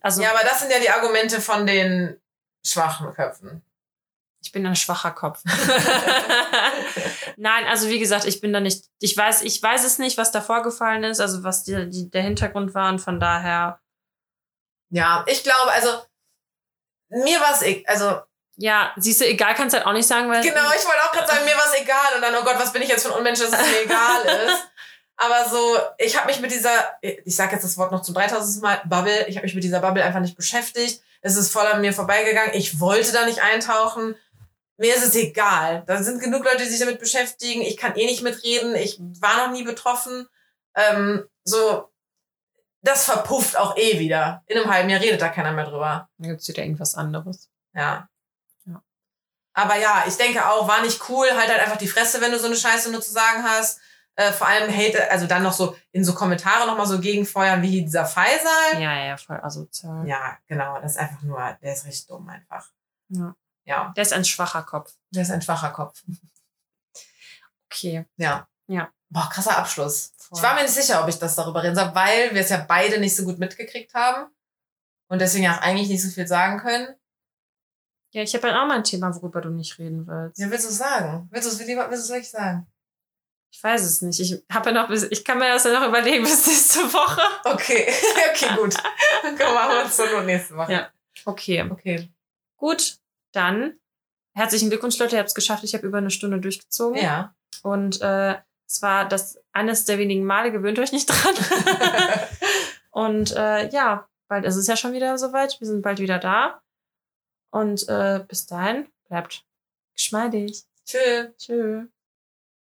Speaker 1: also
Speaker 2: Ja, aber das sind ja die Argumente von den schwachen Köpfen.
Speaker 1: ich bin ein schwacher Kopf. Nein, also wie gesagt, ich bin da nicht, ich weiß, ich weiß es nicht, was da vorgefallen ist, also was die, die, der Hintergrund war und von daher,
Speaker 2: Ja, ich glaube, also mir war es, also
Speaker 1: ja, siehst du, egal kannst halt auch nicht sagen, weil
Speaker 2: Genau, ich wollte auch gerade sagen, mir war es egal. Und dann, oh Gott, was bin ich jetzt für ein Unmensch, dass es mir egal ist. Aber so, ich habe mich mit dieser, ich sage jetzt das Wort noch zum 3000. Mal, Bubble, ich habe mich mit dieser Bubble einfach nicht beschäftigt. Es ist voll an mir vorbeigegangen. Ich wollte da nicht eintauchen. Mir ist es egal. Da sind genug Leute, die sich damit beschäftigen. Ich kann eh nicht mitreden. Ich war noch nie betroffen. Ähm, so, das verpufft auch eh wieder. In einem halben Jahr redet da keiner mehr drüber.
Speaker 1: dann gibt's wieder irgendwas anderes.
Speaker 2: Ja.
Speaker 1: Ja.
Speaker 2: Aber ja, ich denke auch, war nicht cool. Halt halt einfach die Fresse, wenn du so eine Scheiße nur zu sagen hast. Äh, vor allem Hate, also dann noch so in so Kommentare nochmal so gegenfeuern wie dieser Faisal.
Speaker 1: Ja, ja, voll asozial.
Speaker 2: Ja, genau. Das ist einfach nur, der ist richtig dumm einfach.
Speaker 1: Ja.
Speaker 2: Ja,
Speaker 1: Der ist ein schwacher Kopf.
Speaker 2: der ist ein schwacher Kopf.
Speaker 1: Okay.
Speaker 2: Ja.
Speaker 1: Ja.
Speaker 2: Boah, krasser Abschluss. Ich war mir nicht sicher, ob ich das darüber reden soll, weil wir es ja beide nicht so gut mitgekriegt haben. Und deswegen auch eigentlich nicht so viel sagen können.
Speaker 1: Ja, ich habe halt auch mal ein Thema, worüber du nicht reden willst.
Speaker 2: Ja, willst du es sagen? Willst du es lieber, willst du es wirklich sagen?
Speaker 1: Ich weiß es nicht. Ich habe ja noch ich kann mir das ja noch überlegen bis nächste Woche.
Speaker 2: Okay, okay, gut. Dann machen wir uns zur nächste Woche.
Speaker 1: Ja. Okay.
Speaker 2: Okay.
Speaker 1: Gut, dann herzlichen Glückwunsch, Leute. Ihr habt es geschafft. Ich habe über eine Stunde durchgezogen.
Speaker 2: Ja.
Speaker 1: Und äh, es war das eines der wenigen Male, gewöhnt euch nicht dran. Und äh, ja, bald ist es ja schon wieder soweit. Wir sind bald wieder da. Und äh, bis dahin bleibt geschmeidig.
Speaker 2: Tschüss.
Speaker 1: Tschö.